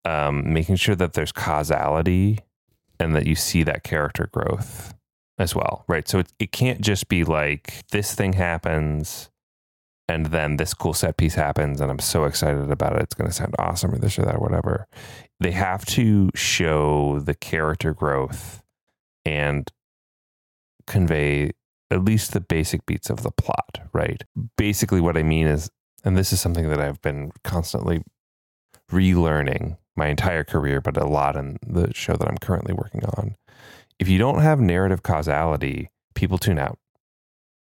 um, making sure that there's causality and that you see that character growth as well, right? So it, it can't just be like this thing happens and then this cool set piece happens and I'm so excited about it. It's going to sound awesome or this or that or whatever. They have to show the character growth and convey at least the basic beats of the plot, right? Basically, what I mean is, and this is something that I've been constantly relearning my entire career, but a lot in the show that I'm currently working on. If you don't have narrative causality, people tune out.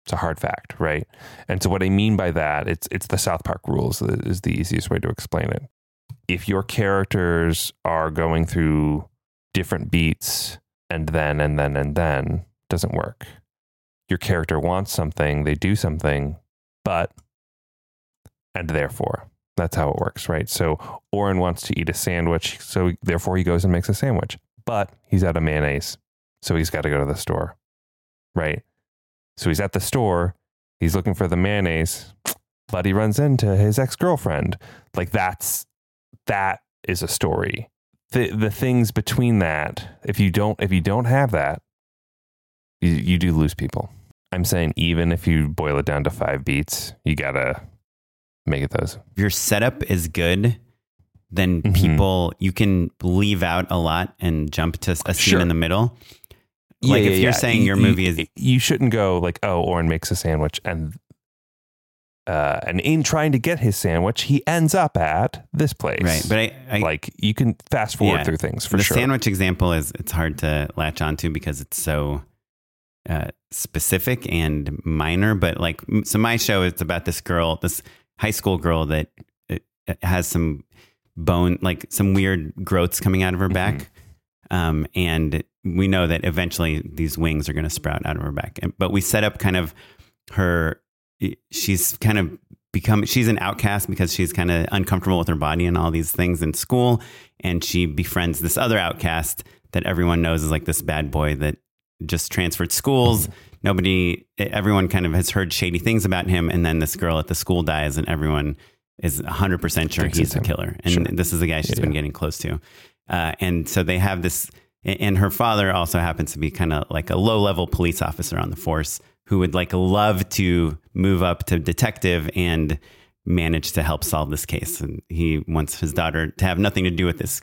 It's a hard fact, right? And so, what I mean by that, it's it's the South Park rules is the easiest way to explain it. if your characters are going through different beats and then and then and then doesn't work. Your character wants something, they do something, but and therefore that's how it works, right? So Oren wants to eat a sandwich, so therefore he goes and makes a sandwich, but he's out of mayonnaise, so he's got to go to the store, right? So he's at the store, he's looking for the mayonnaise, but he runs into his ex girlfriend. Like that's that is a story. The the things between that, if you don't if you don't have that, you, you do lose people. I'm saying even if you boil it down to five beats, you gotta make it those. If your setup is good, then Mhm. people you can leave out a lot and jump to a scene Sure. in the middle. Like if you're saying You- your you- movie is you shouldn't go like, oh, Oren makes a sandwich and uh, and in trying to get his sandwich, he ends up at this place. right, but I, I like you can fast forward Yeah. through things for the sure. sandwich example is it's hard to latch onto because it's so uh, specific and minor. But like, so my show is about this girl, this high school girl that uh, has some bone, like some weird growths coming out of her back. Um, and we know that eventually these wings are going to sprout out of her back. And, but we set up kind of her, she's kind of become, she's an outcast because she's kind of uncomfortable with her body and all these things in school. And she befriends this other outcast that everyone knows is like this bad boy that just transferred schools. Nobody, everyone kind of has heard shady things about him. And then this girl at the school dies and everyone is 100% sure Thinks he's the him. killer. And Sure. this is the guy she's Yeah, been yeah. getting close to. Uh, and so they have this, and her father also happens to be kind of like a low level police officer on the force who would like love to move up to detective and manage to help solve this case. And he wants his daughter to have nothing to do with this,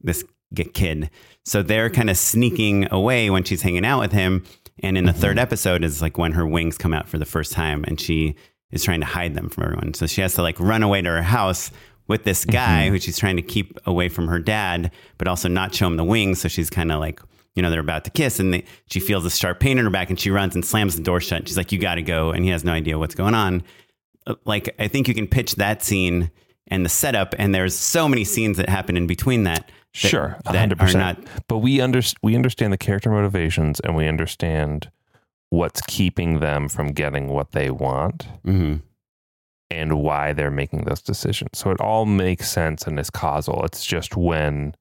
this kid. So they're kind of sneaking away when she's hanging out with him. And in the third episode is like when her wings come out for the first time and she is trying to hide them from everyone. So she has to like run away to her house with this guy who she's trying to keep away from her dad, but also not show him the wings. So she's kind of like, you know, they're about to kiss and they, she feels a sharp pain in her back and she runs and slams the door shut. She's like, you got to go. And he has no idea what's going on. Uh, Like, I think you can pitch that scene and the setup, and there's so many scenes that happen in between that. That sure, hundred percent. not But we under, we understand the character motivations, and we understand what's keeping them from getting what they want, Mhm. and why they're making those decisions. So it all makes sense and is causal. It's just when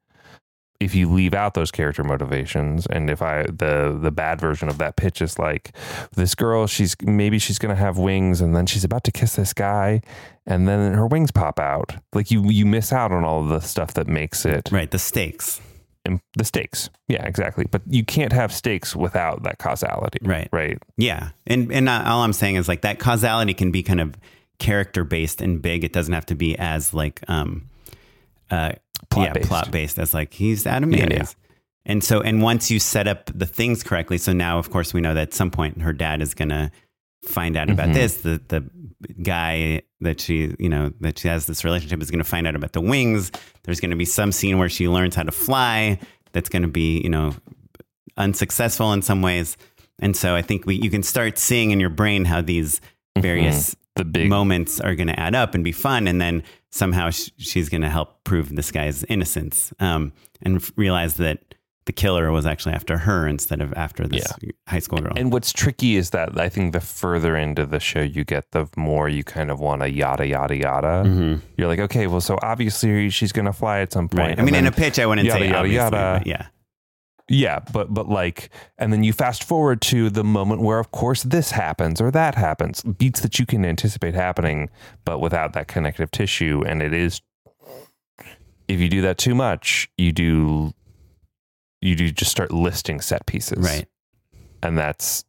if you leave out those character motivations and if I the the bad version of that pitch is like this girl she's maybe she's going to have wings and then she's about to kiss this guy and then her wings pop out. Like you you miss out on all of the stuff that makes it right. The stakes. im- the stakes. Yeah, exactly. But you can't have stakes without that causality. Right. Right. Yeah, and and uh, all I'm saying is like that causality can be kind of character based and big. It doesn't have to be as like um, uh, yeah, Plot-based. plot based. As like he's out of Yeah, mayonnaise. And so, and once you set up the things correctly, so now, of course, we know that at some point her dad is going to find out about Mhm. this. The the guy that she, you know, that she has this relationship is going to find out about the wings. There's going to be some scene where she learns how to fly. That's going to be, you know, unsuccessful in some ways. And so I think we, you can start seeing in your brain how these various The big moments are going to add up and be fun. And then somehow sh- she's going to help prove this guy's innocence um, and f- realize that the killer was actually after her instead of after this high school girl. And what's tricky is that I think the further into the show you get, the more you kind of want to yada yada yada. Mhm. You're like, okay, well, so obviously she's going to fly at some point. Right. I mean, in a pitch, I wouldn't yada, say yada, obviously, yada. but yeah. Yeah, but but like, and then you fast forward to the moment where, of course, this happens or that happens, beats that you can anticipate happening, but without that connective tissue. And it is, if you do that too much, you do, you do just start listing set pieces, Right. And that's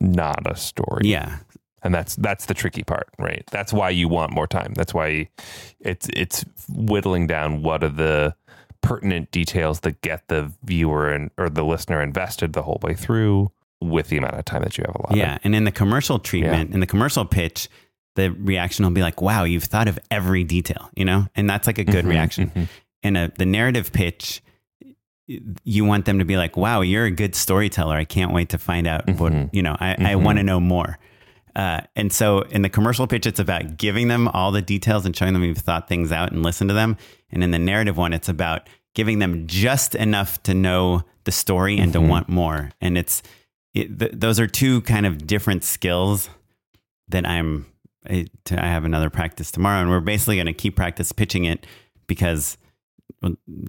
not a story. Yeah. and that's that's the tricky part right that's why you want more time that's why it's it's whittling down what are the pertinent details that get the viewer and or the listener invested the whole way through with the amount of time that you have allotted Yeah. And in the commercial treatment, in the commercial pitch, the reaction will be like, wow, you've thought of every detail, you know? And that's like a good Mhm, reaction. mhm. In a, the narrative pitch, you want them to be like, wow, you're a good storyteller. I can't wait to find out Mhm. what, you know, I, I Mhm. want to know more. Uh, and so in the commercial pitch, it's about giving them all the details and showing them you've thought things out and listened to them. And in the narrative one, it's about giving them just enough to know the story and Mm-hmm. to want more. And it's it, th- those are two kind of different skills that I'm. I, to, I have another practice tomorrow, and we're basically going to keep practice pitching it because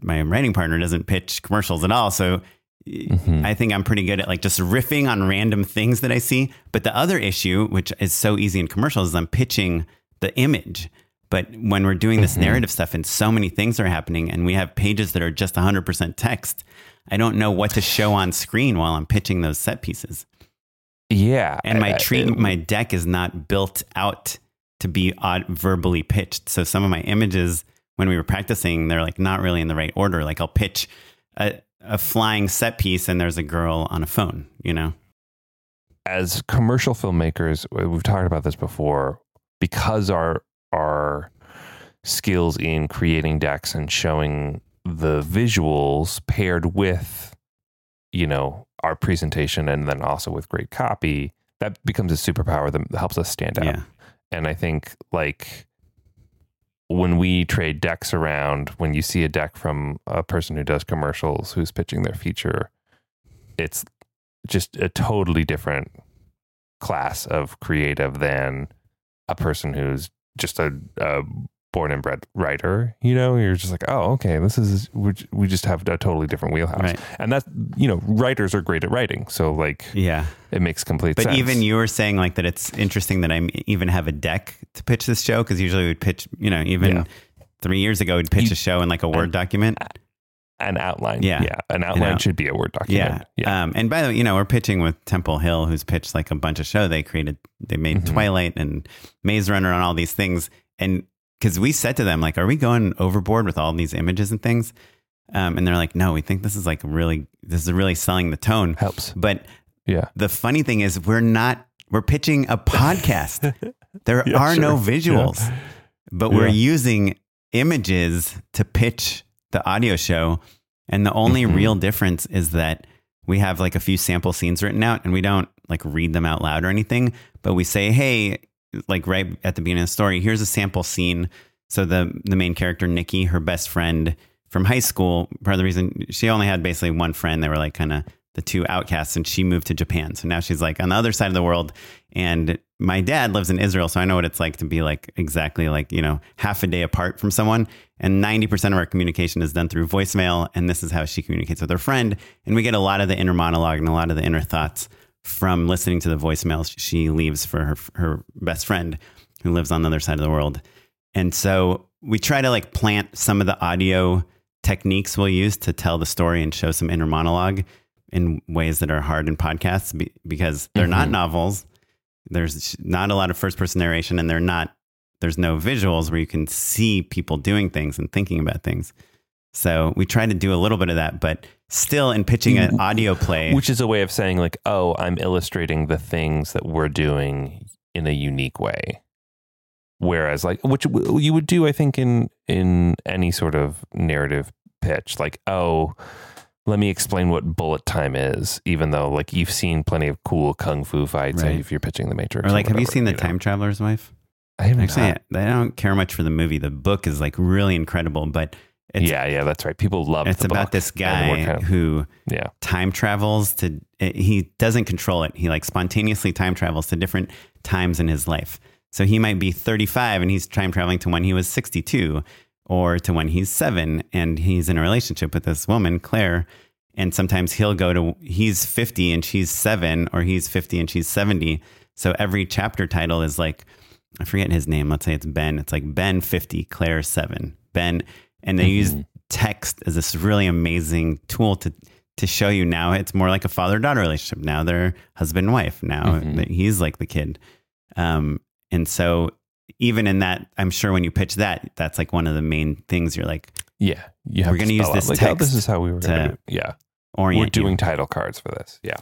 my writing partner doesn't pitch commercials at all. So Mm-hmm. I think I'm pretty good at like just riffing on random things that I see. But the other issue, which is so easy in commercials, is I'm pitching the image. But when we're doing this narrative stuff and so many things are happening and we have pages that are just 100% text, I don't know what to show on screen while I'm pitching those set pieces. Yeah. And my I- treat, I- my deck is not built out to be odd, verbally pitched. So some of my images, when we were practicing, they're like not really in the right order. Like I'll pitch a, a flying set piece and there's a girl on a phone, you know? as commercial filmmakers, we've talked about this before, because our our skills in creating decks and showing the visuals paired with, you know, our presentation and then also with great copy, that becomes a superpower that helps us stand out. Yeah. And I think like when we trade decks around, when you see a deck from a person who does commercials who's pitching their feature, it's just a totally different class of creative than a person who's just a, a born and bred writer. You know, you're just like, oh, okay, this is we we just have a totally different wheelhouse, Right. and that's you know, writers are great at writing, so like Yeah. it makes complete sense. But sense. even you were saying like that it's interesting that I even have a deck to pitch this show because usually we'd pitch, you know, even Yeah. three years ago, we'd pitch You- a show in like a Word document. an outline, Yeah. yeah, an outline out- should be a word document. Yeah. Um, and by the way, you know, we're pitching with Temple Hill, who's pitched like a bunch of show. They created, they made Mhm. Twilight and Maze Runner and all these things. And because we said to them, like, are we going overboard with all these images and things? Um, and they're like, no, we think this is like really, this is really selling the tone. helps. But Yeah, the funny thing is, we're not, we're pitching a podcast. [LAUGHS] there Yeah, are no sure. visuals, but we're Yeah. using images to pitch the audio show. And the only Mhm. real difference is that we have like a few sample scenes written out and we don't like read them out loud or anything, but we say, hey, like right at the beginning of the story, here's a sample scene. So the the main character, Nikki, her best friend from high school, part of the reason she only had basically one friend, they were like kind of the two outcasts, and she moved to Japan. So now she's like on the other side of the world. And my dad lives in Israel, so I know what it's like to be like exactly like, you know, half a day apart from someone. And 90% of our communication is done through voicemail. And this is how she communicates with her friend. And we get a lot of the inner monologue and a lot of the inner thoughts from listening to the voicemails she leaves for her, her best friend who lives on the other side of the world. And so we try to like plant some of the audio techniques we'll use to tell the story and show some inner monologue in ways that are hard in podcasts be- because they're not mm-hmm. novels. There's not a lot of first person narration and they're not, there's no visuals where you can see people doing things and thinking about things. So we try to do a little bit of that, but still in pitching an mm. audio play. which is a way of saying like, oh, I'm illustrating the things that we're doing in a unique way. Whereas, like, which you would do, I think, in in any sort of narrative pitch, like, oh, let me explain what bullet time is, even though like you've seen plenty of cool kung fu fights Right. if you're pitching the Matrix. or like, have you whatever, seen The know. Time Traveler's Wife? I have Actually, not. I don't care much for the movie. The book is like really incredible, but it's, yeah, yeah, that's right. People love. it's about this guy kind of- who yeah, time travels to he doesn't control it. He like spontaneously time travels to different times in his life. So he might be 35 and he's time traveling to when he was 62 or to when he's 7 and he's in a relationship with this woman Claire and sometimes he'll go to he's 50 and she's 7 or he's 50 and she's 70 so every chapter title is like I forget his name. Let's say it's Ben. It's like Ben 50 Claire 7 Ben and they use text as this really amazing tool to to show you now it's more like a father daughter relationship. Now they're husband and wife. Now Mhm. he's like the kid. Um, and so even in that, I'm sure when you pitch that, that's like one of the main things you're like yeah. You have We're gonna use spell out, this like, oh, this is how we were. to Gonna do. Yeah, orient. we're you. doing title cards for this. Yeah.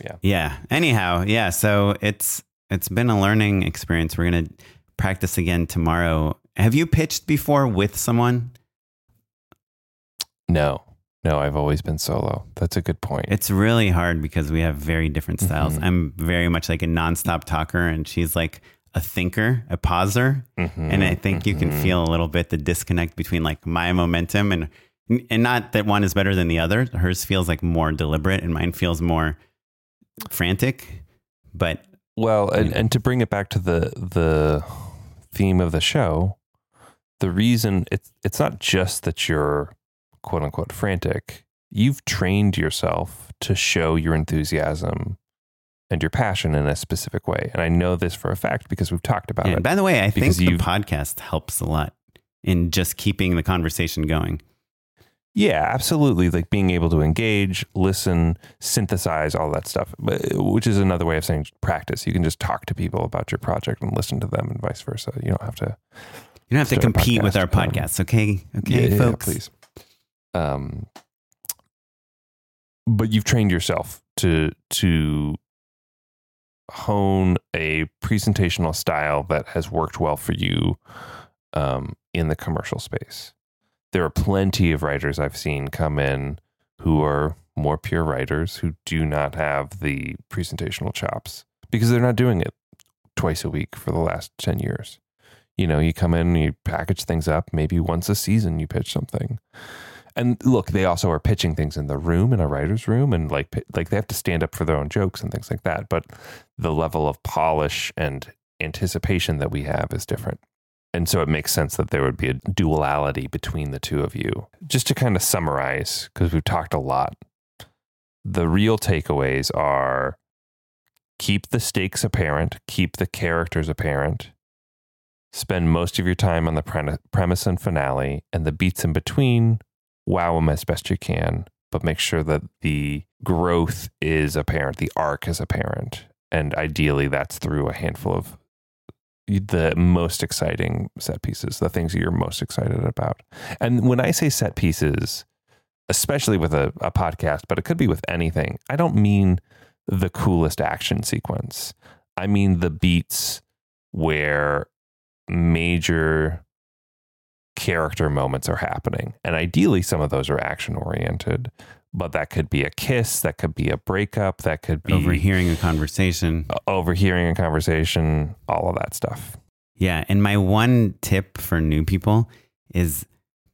Yeah. Yeah. Anyhow, yeah. So it's it's been a learning experience. We're gonna practice again tomorrow. Have you pitched before with someone? No, No, I've always been solo. That's a good point. It's really hard because we have very different styles. Mm-hmm. I'm very much like a nonstop talker, and she's like a thinker, a pauser. Mm-hmm. And I think you can feel a little bit the disconnect between like my momentum and and not that one is better than the other. Hers feels like more deliberate, and mine feels more frantic. But Well, and, and to bring it back to the the theme of the show, the reason it's it's not just that you're quote unquote frantic. You've trained yourself to show your enthusiasm and your passion in a specific way. And I know this for a fact because we've talked about and it. by the way, I think the podcast helps a lot in just keeping the conversation going. Yeah, absolutely. Like being able to engage, listen, synthesize, all that stuff, uh, which is another way of saying practice. You can just talk to people about your project and listen to them and vice versa. You don't have to You don't have to compete with our podcasts, okay? Okay, Yeah, yeah, yeah, folks. please. Um, but you've trained yourself to to hone a presentational style that has worked well for you um, in the commercial space. There are plenty of writers I've seen come in who are more pure writers who do not have the presentational chops because they're not doing it twice a week for the last 10 years you know, you come in you package things up. Maybe once a season you pitch something. And look, they also are pitching things in the room in a writer's room, and like like they have to stand up for their own jokes and things like that. But the level of polish and anticipation that we have is different. And so it makes sense that there would be a duality between the two of you. Just to kind of summarize, because we've talked a lot, the real takeaways are keep the stakes apparent, keep the characters apparent, spend most of your time on the pre- premise and finale, and the beats in between, wow them as best you can, but make sure that the growth is apparent, the arc is apparent. And ideally, that's through a handful of the most exciting set pieces, the things you're most excited about. And when I say set pieces, especially with a, a podcast, but it could be with anything, I don't mean the coolest action sequence. I mean the beats where major character moments are happening. And ideally, some of those are action oriented, but that could be a kiss, that could be a breakup, that could be Overhearing a conversation. overhearing a conversation, all of that stuff. Yeah. And my one tip for new people is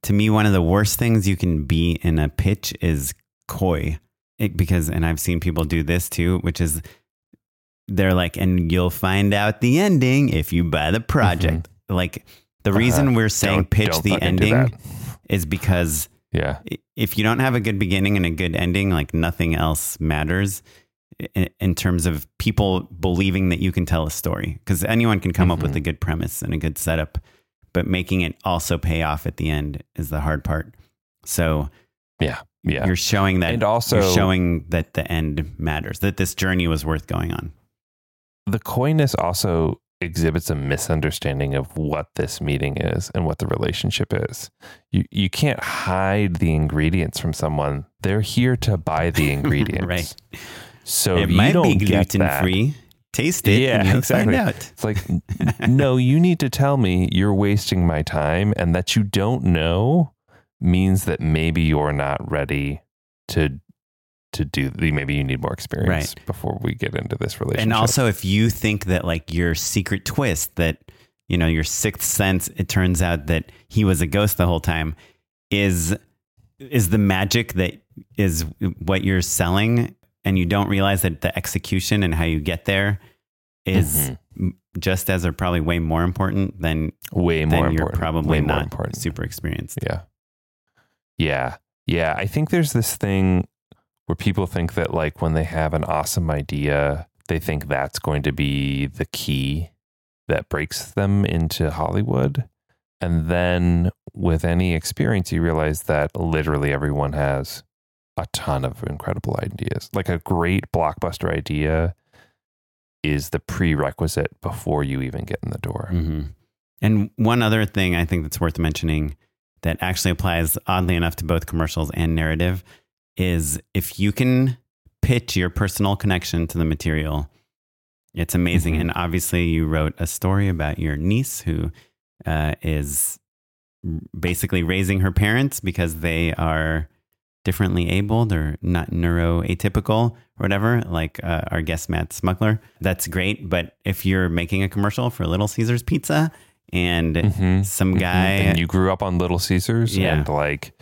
to me, one of the worst things you can be in a pitch is coy. It, because, and I've seen people do this too, which is they're like, and you'll find out the ending if you buy the project. Mm-hmm. Like the reason we're saying pitch the ending is because Yeah. if you don't have a good beginning and a good ending, like nothing else matters in, in terms of people believing that you can tell a story. Because anyone can come up Mm-hmm. with a good premise and a good setup, but making it also pay off at the end is the hard part. So Yeah. Yeah. you're showing that, And also- you're showing that the end matters, that this journey was worth going on. the coyness also exhibits a misunderstanding of what this meeting is and what the relationship is. You you can't hide the ingredients from someone. They're here to buy the [LAUGHS] ingredients. Right. So it you might don't be gluten free. Taste it. Yeah, exactly. It's like, [LAUGHS] no, you need to tell me you're wasting my time, and that you don't know means that maybe you're not ready to to do. Maybe you need more experience before we get into this relationship. And also, if you think that like your secret twist, that you know your sixth sense, it turns out that he was a ghost the whole time, is is the magic that is what you're selling, and you don't realize that the execution and how you get there is Mm-hmm. just as or probably way more important than way more then you're important. probably way more not important. super experienced. Yeah. Yeah. Yeah. I think there's this thing where people think that, like, when they have an awesome idea, they think that's going to be the key that breaks them into Hollywood. And then with any experience, you realize that literally everyone has a ton of incredible ideas. Like a great blockbuster idea is the prerequisite before you even get in the door. hmm And one other thing I think that's worth mentioning that actually applies oddly enough to both commercials and narrative is if you can pitch your personal connection to the material, it's amazing. Mhm. And obviously, you wrote a story about your niece who uh, is basically raising her parents because they are differently abled or not neuroatypical or whatever, like uh, our guest Matt Smuckler, that's great. But if you're making a commercial for Little Caesars Pizza and Mhm, some mhm. guy, and you grew up on Little Caesars, Yeah. and like,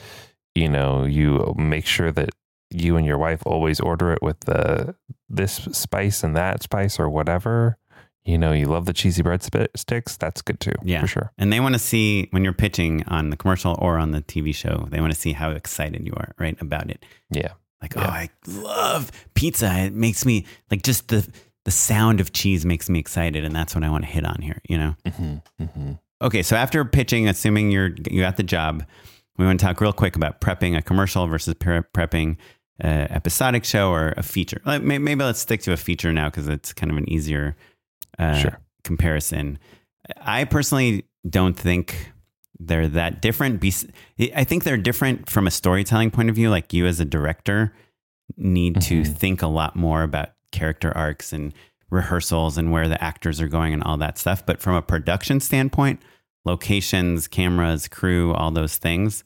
you know, you make sure that you and your wife always order it with the this spice and that spice or whatever. You know, you love the cheesy bread sticks. That's good too, Yeah. for sure. And they want to see when you're pitching on the commercial or on the TV show, they want to see how excited you are, right, about it. Yeah, Like, Yeah. oh, I love pizza. It makes me like just the the sound of cheese makes me excited, and that's what I want to hit on here. You know. mm-hmm, mm-hmm. Okay, so after pitching, assuming you're you got the job, we want to talk real quick about prepping a commercial versus pre- prepping an episodic show or a feature. Maybe let's stick to a feature now because it's kind of an easier uh, Sure. comparison. I personally don't think they're that different. I think they're different from a storytelling point of view. Like you as a director need to Mhm. think a lot more about character arcs and rehearsals and where the actors are going and all that stuff. But from a production standpoint, locations, cameras, crew, all those things,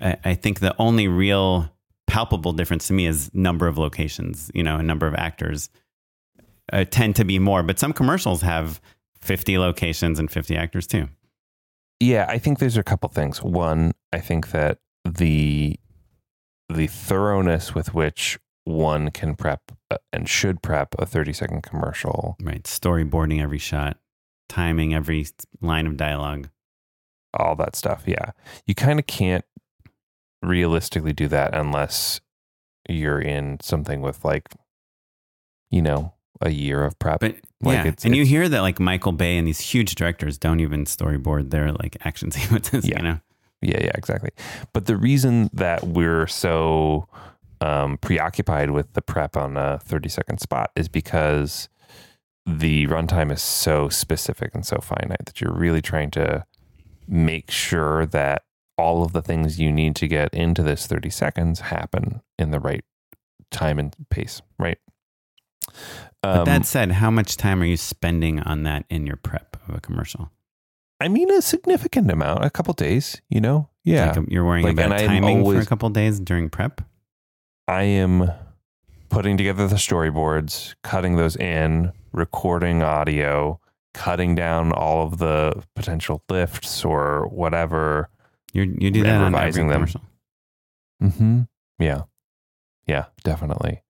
I, I think the only real palpable difference to me is number of locations, you know, a number of actors uh, tend to be more, but some commercials have 50 locations and 50 actors too. Yeah, I think there's a couple things. One, I think that the the thoroughness with which one can prep uh, and should prep a 30 second commercial, Right. Storyboarding every shot, timing every line of dialogue. all that stuff. Yeah. You kind of can't realistically do that unless you're in something with like you know, a year of prep. But Like, yeah, it's- and you hear that like Michael Bay and these huge directors don't even storyboard their like action [LAUGHS] sequences. Yeah. You know, Yeah, yeah, exactly. But the reason that we're so um, preoccupied with the prep on a 30 second spot is because the runtime is so specific and so finite that you're really trying to make sure that all of the things you need to get into this 30 seconds happen in the right time and pace, right? but Um, that said, how much time are you spending on that in your prep of a commercial? I mean, a significant amount, a couple days, you know? Yeah. Like, you're worrying Like, about timing for a couple days during prep. I am putting together the storyboards, cutting those in, recording audio, cutting down all of the potential lifts or whatever. You you do that revising them. commercial. Mm-hmm. Yeah. Yeah, definitely.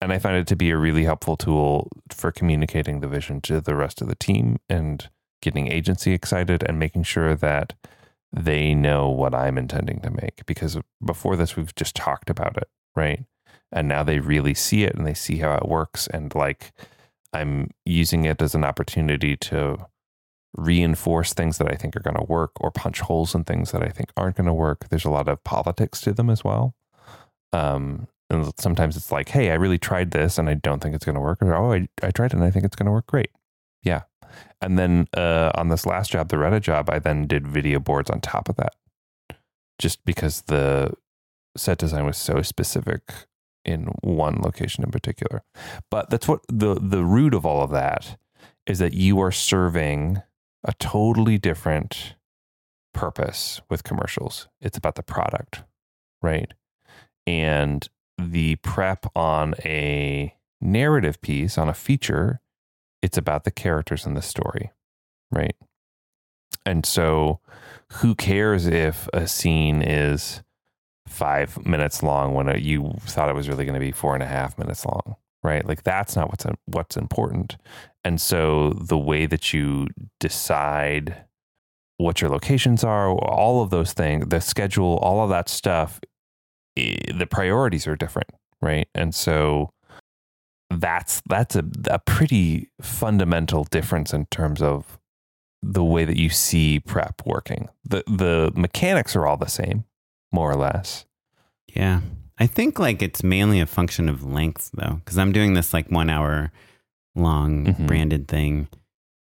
And I find it to be a really helpful tool for communicating the vision to the rest of the team and getting agency excited and making sure that they know what I'm intending to make. Because before this, we've just talked about it, right? And now they really see it and they see how it works. And like I'm using it as an opportunity to reinforce things that I think are going to work or punch holes in things that I think aren't going to work. There's a lot of politics to them as well. Um, and sometimes it's like, hey, I really tried this and I don't think it's going to work. Or, oh, I, I tried it and I think it's going to work great. Yeah. And then uh, on this last job, the Reddit job, I then did video boards on top of that just because the set design was so specific in one location in particular. But that's what the the root of all of that is that you are serving a totally different purpose with commercials. It's about the product, right? And the prep on a narrative piece, on a feature, it's about the characters in the story, right? And so, who cares if a scene is five minutes long when it, you thought it was really going to be four and a half minutes long, right? Like that's not what's what's important. And so, the way that you decide what your locations are, all of those things, the schedule, all of that stuff, the priorities are different, right? And so that's that's a, a pretty fundamental difference in terms of the way that you see prep working. The the mechanics are all the same, more or less. Yeah. I think like it's mainly a function of length though, because I'm doing this like one hour long Mhm. branded thing.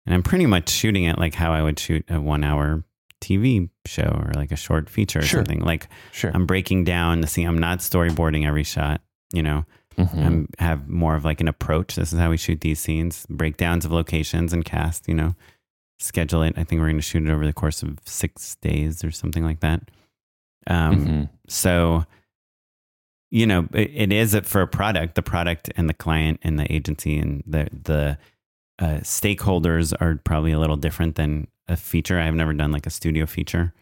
And I'm pretty much shooting it like how I would shoot a one hour TV show or like a short feature or Sure. something. Like Sure. I'm breaking down the scene. I'm not storyboarding every shot, you know. Mhm. I'm have more of like an approach. This is how we shoot these scenes, breakdowns of locations and cast, you know, schedule it. I think we're going to shoot it over the course of six days or something like that. Um, Mhm. so you know, it, it is it for a product, the product and the client and the agency and the the uh, stakeholders are probably a little different than a feature. I've never done like a studio feature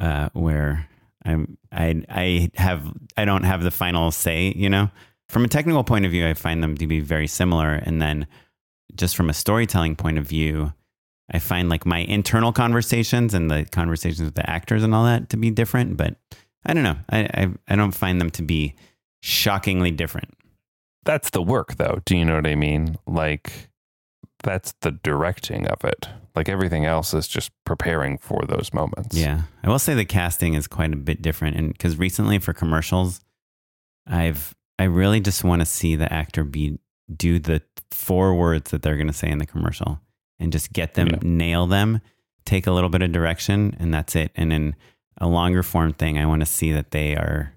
uh, where I'm I I have I don't have the final say. You know, from a technical point of view, I find them to be very similar, and then just from a storytelling point of view, I find like my internal conversations and the conversations with the actors and all that to be different. But I don't know. I I, I don't find them to be shockingly different. That's the work, though. Do you know what I mean? Like, that's the directing of it. Like everything else is just preparing for those moments. Yeah. I will say the casting is quite a bit different. And because recently for commercials, I've, I really just want to see the actor be, do the four words that they're going to say in the commercial and just get them, Yeah. nail them, take a little bit of direction, and that's it. And in a longer form thing, I want to see that they are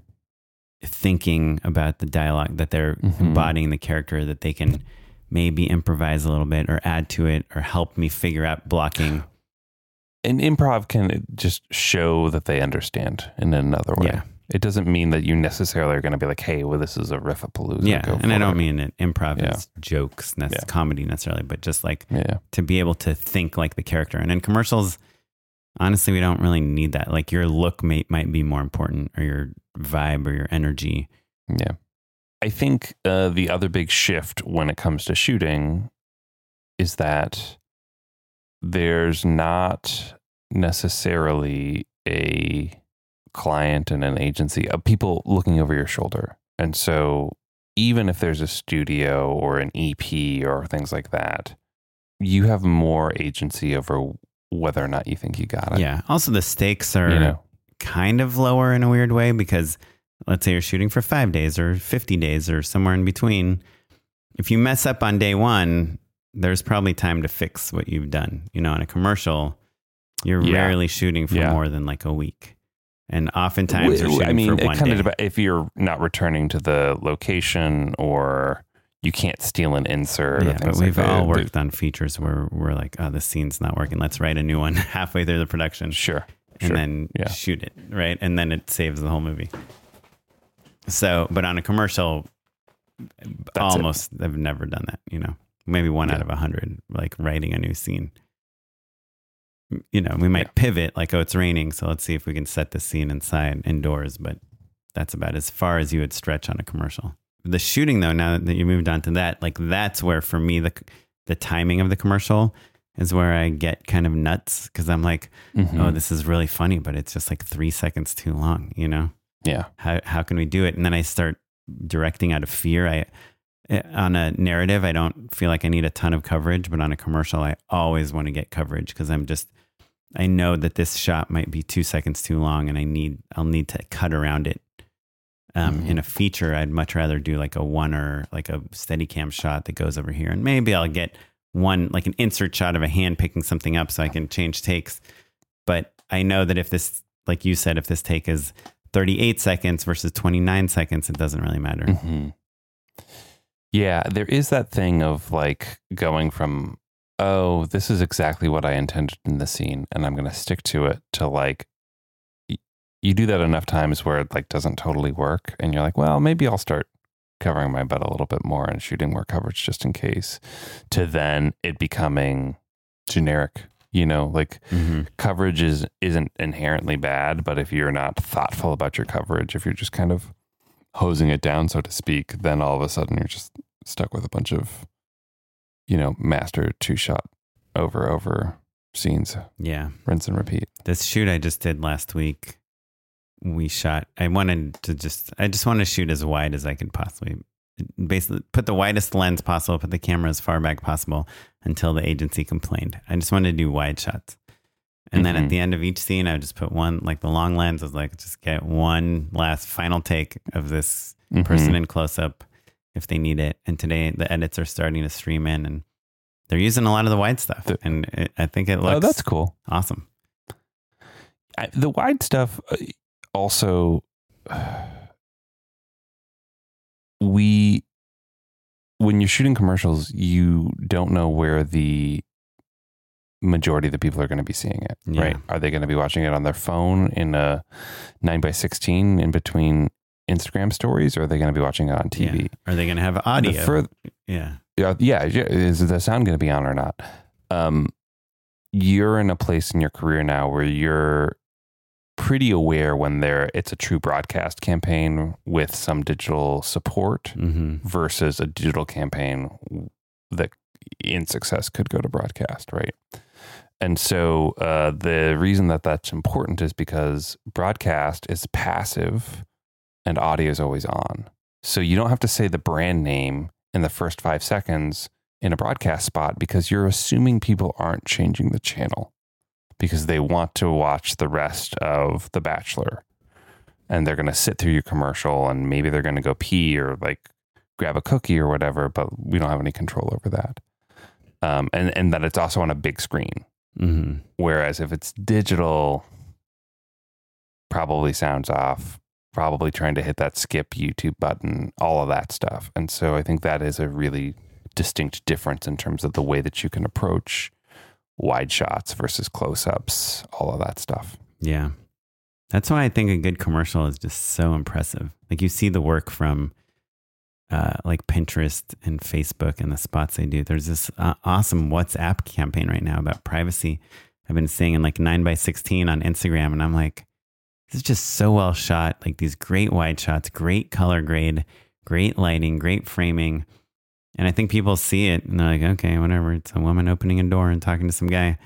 thinking about the dialogue, that they're Mhm. embodying the character, that they can maybe improvise a little bit or add to it or help me figure out blocking. And improv can just show that they understand in another way. Yeah. It doesn't mean that you necessarily are going to be like, hey, well, this is a riffapalooza. Yeah, Go and I don't it. mean it improv Yeah. jokes, Yeah. comedy necessarily, but just like Yeah. to be able to think like the character. And in commercials, honestly, we don't really need that. Like your look may, might be more important, or your vibe, or your energy. Yeah. I think uh, the other big shift when it comes to shooting is that there's not necessarily a client and an agency of people looking over your shoulder. And so even if there's a studio or an EP or things like that, you have more agency over whether or not you think you got it. Yeah. Also, the stakes are You know? kind of lower in a weird way because let's say you're shooting for five days or 50 days or somewhere in between. If you mess up on day one, there's probably time to fix what you've done. You know, on a commercial, you're Yeah. rarely shooting for Yeah. more than like a week. And oftentimes shooting I mean, it kind of if you're not returning to the location or you can't steal an insert. or yeah, but like we've that, all the- worked on features where we're like, oh, this scene's not working. Let's write a new one [LAUGHS] halfway through the production. Sure, and sure. then Yeah. shoot it, right? And then it saves the whole movie. So, but on a commercial, it. almost I've never done that, you know. Maybe one out of a hundred, like writing a new scene. You know, we might pivot like, oh, it's raining, so let's see if we can set the scene inside indoors, but that's about as far as you would stretch on a commercial. The shooting though, now that you moved on to that, like that's where for me the the timing of the commercial is where I get kind of nuts because I'm like, Mhm. oh, this is really funny, but it's just like three seconds too long, you know? yeah, How, how can we do it? And then I start directing out of fear. I, eh, on a narrative, I don't feel like I need a ton of coverage, but on a commercial, I always want to get coverage because I'm just, I know that this shot might be two seconds too long and I need, I'll need to cut around it. Um, Mhm. In a feature, I'd much rather do like a one or like a steady cam shot that goes over here. And maybe I'll get one, like an insert shot of a hand picking something up so I can change takes. But I know that if this, like you said, if this take is 38 seconds versus 29 seconds, it doesn't really matter. Mhm. yeah. There is that thing of like going from oh, this is exactly what I intended in the scene, and I'm going to stick to it. To like, y- you do that enough times where it like doesn't totally work, and you're like, well, maybe I'll start covering my butt a little bit more and shooting more coverage just in case. To then it becoming generic. You know, like Mhm. coverage is isn't inherently bad, but if you're not thoughtful about your coverage, if you're just kind of hosing it down, so to speak, then all of a sudden you're just stuck with a bunch of, you know, master two shot over over scenes, Yeah. rinse and repeat. This shoot I just did last week, we shot, I wanted to just, I just want to shoot as wide as I could possibly. Basically, put the widest lens possible, put the camera as far back possible until the agency complained. I just wanted to do wide shots. And then Mhm. at the end of each scene, I would just put one, like the long lens I was like, just get one last final take of this person Mhm. in close up if they need it. And today the edits are starting to stream in and they're using a lot of the wide stuff. The- and it, I think it looks Oh, that's cool. awesome. I, the wide stuff uh, also [SIGHS] we when you're shooting commercials you don't know where the majority of the people are going to be seeing it Yeah. right are they going to be watching it on their phone in a 9 by 16 in between Instagram stories or are they going to be watching it on TV? Yeah. Are they going to have audio? Fur- yeah. yeah, yeah, is the sound going to be on or not? Um, you're in a place in your career now where you're pretty aware when there it's a true broadcast campaign with some digital support hmm versus a digital campaign that in success could go to broadcast, right? And so uh, the reason that that's important is because broadcast is passive and audio is always on. So you don't have to say the brand name in the first five seconds in a broadcast spot because you're assuming people aren't changing the channel because they want to watch the rest of The Bachelor. And they're going to sit through your commercial and maybe they're going to go pee or like grab a cookie or whatever, but we don't have any control over that. Um, and, and that it's also on a big screen. hmm Whereas if it's digital, probably sounds off, probably trying to hit that skip YouTube button, all of that stuff. And so I think that is a really distinct difference in terms of the way that you can approach wide shots versus close ups, all of that stuff. Yeah. That's why I think a good commercial is just so impressive. Like you see the work from uh, like Pinterest and Facebook and the spots they do. There's this uh, awesome WhatsApp campaign right now about privacy. I've been seeing in like 9 by 16 on Instagram, and I'm like, this is just so well shot. Like these great wide shots, great color grade, great lighting, great framing. And I think people see it and they're like, okay, whatever. It's a woman opening a door and talking to some guy.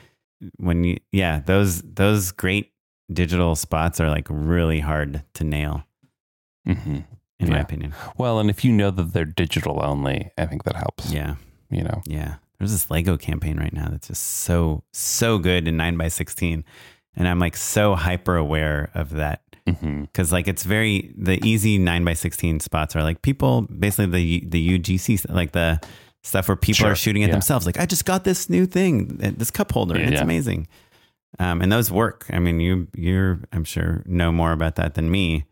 When you, yeah, those those great digital spots are like really hard to nail, Mm-hmm. in my opinion. Well, and if you know that they're digital only, I think that helps. Yeah, You know, yeah. There's this Lego campaign right now that's just so so good in nine by sixteen, and I'm like so hyper aware of that because like it's very the easy nine by sixteen spots are like people basically the the UGC like the stuff where people Sure, are shooting at yeah. themselves. Like I just got this new thing, uh, this cup holder, and Yeah, it's yeah. amazing. Um, and those work. I mean, you you're I'm sure know more about that than me.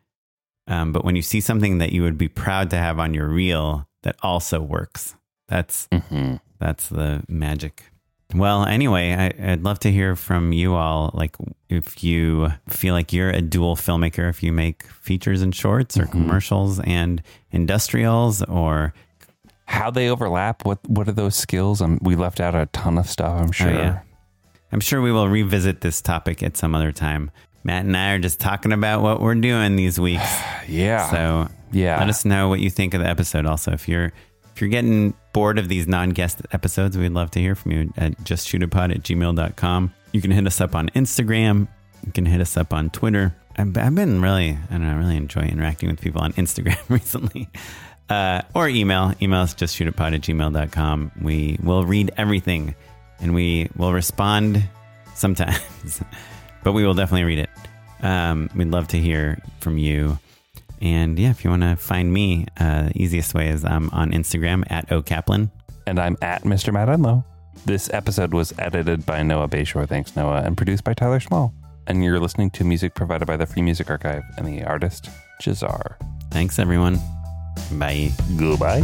Um, but when you see something that you would be proud to have on your reel that also works, that's hmm that's the magic. Well, anyway, I, I'd love to hear from you all. Like, if you feel like you're a dual filmmaker, if you make features and shorts or commercials and industrials, or how they overlap. What what are those skills? Um, we left out a ton of stuff. I'm sure. Oh, yeah. I'm sure we will revisit this topic at some other time. Matt and I are just talking about what we're doing these weeks. [SIGHS] Yeah. So yeah. let us know what you think of the episode. Also, if you're if you're getting bored of these non-guest episodes, we'd love to hear from you at justshootitpod at gmail.com. You can hit us up on Instagram. You can hit us up on Twitter. I've, I've been really, I don't know, I really enjoy interacting with people on Instagram [LAUGHS] recently. Uh, or email. Email us justshootitpod at gmail.com. We will read everything and we will respond sometimes, [LAUGHS] but we will definitely read it. Um, we'd love to hear from you. And yeah, if you want to find me, uh, easiest way is I'm on Instagram at okaplan. and I'm at Mr. Matt Enlow. This episode was edited by Noah Bayshore. Thanks, Noah, and produced by Tyler Schmall. And you're listening to music provided by the Free Music Archive and the artist Jahzzar. Thanks, everyone. Bye. Goodbye.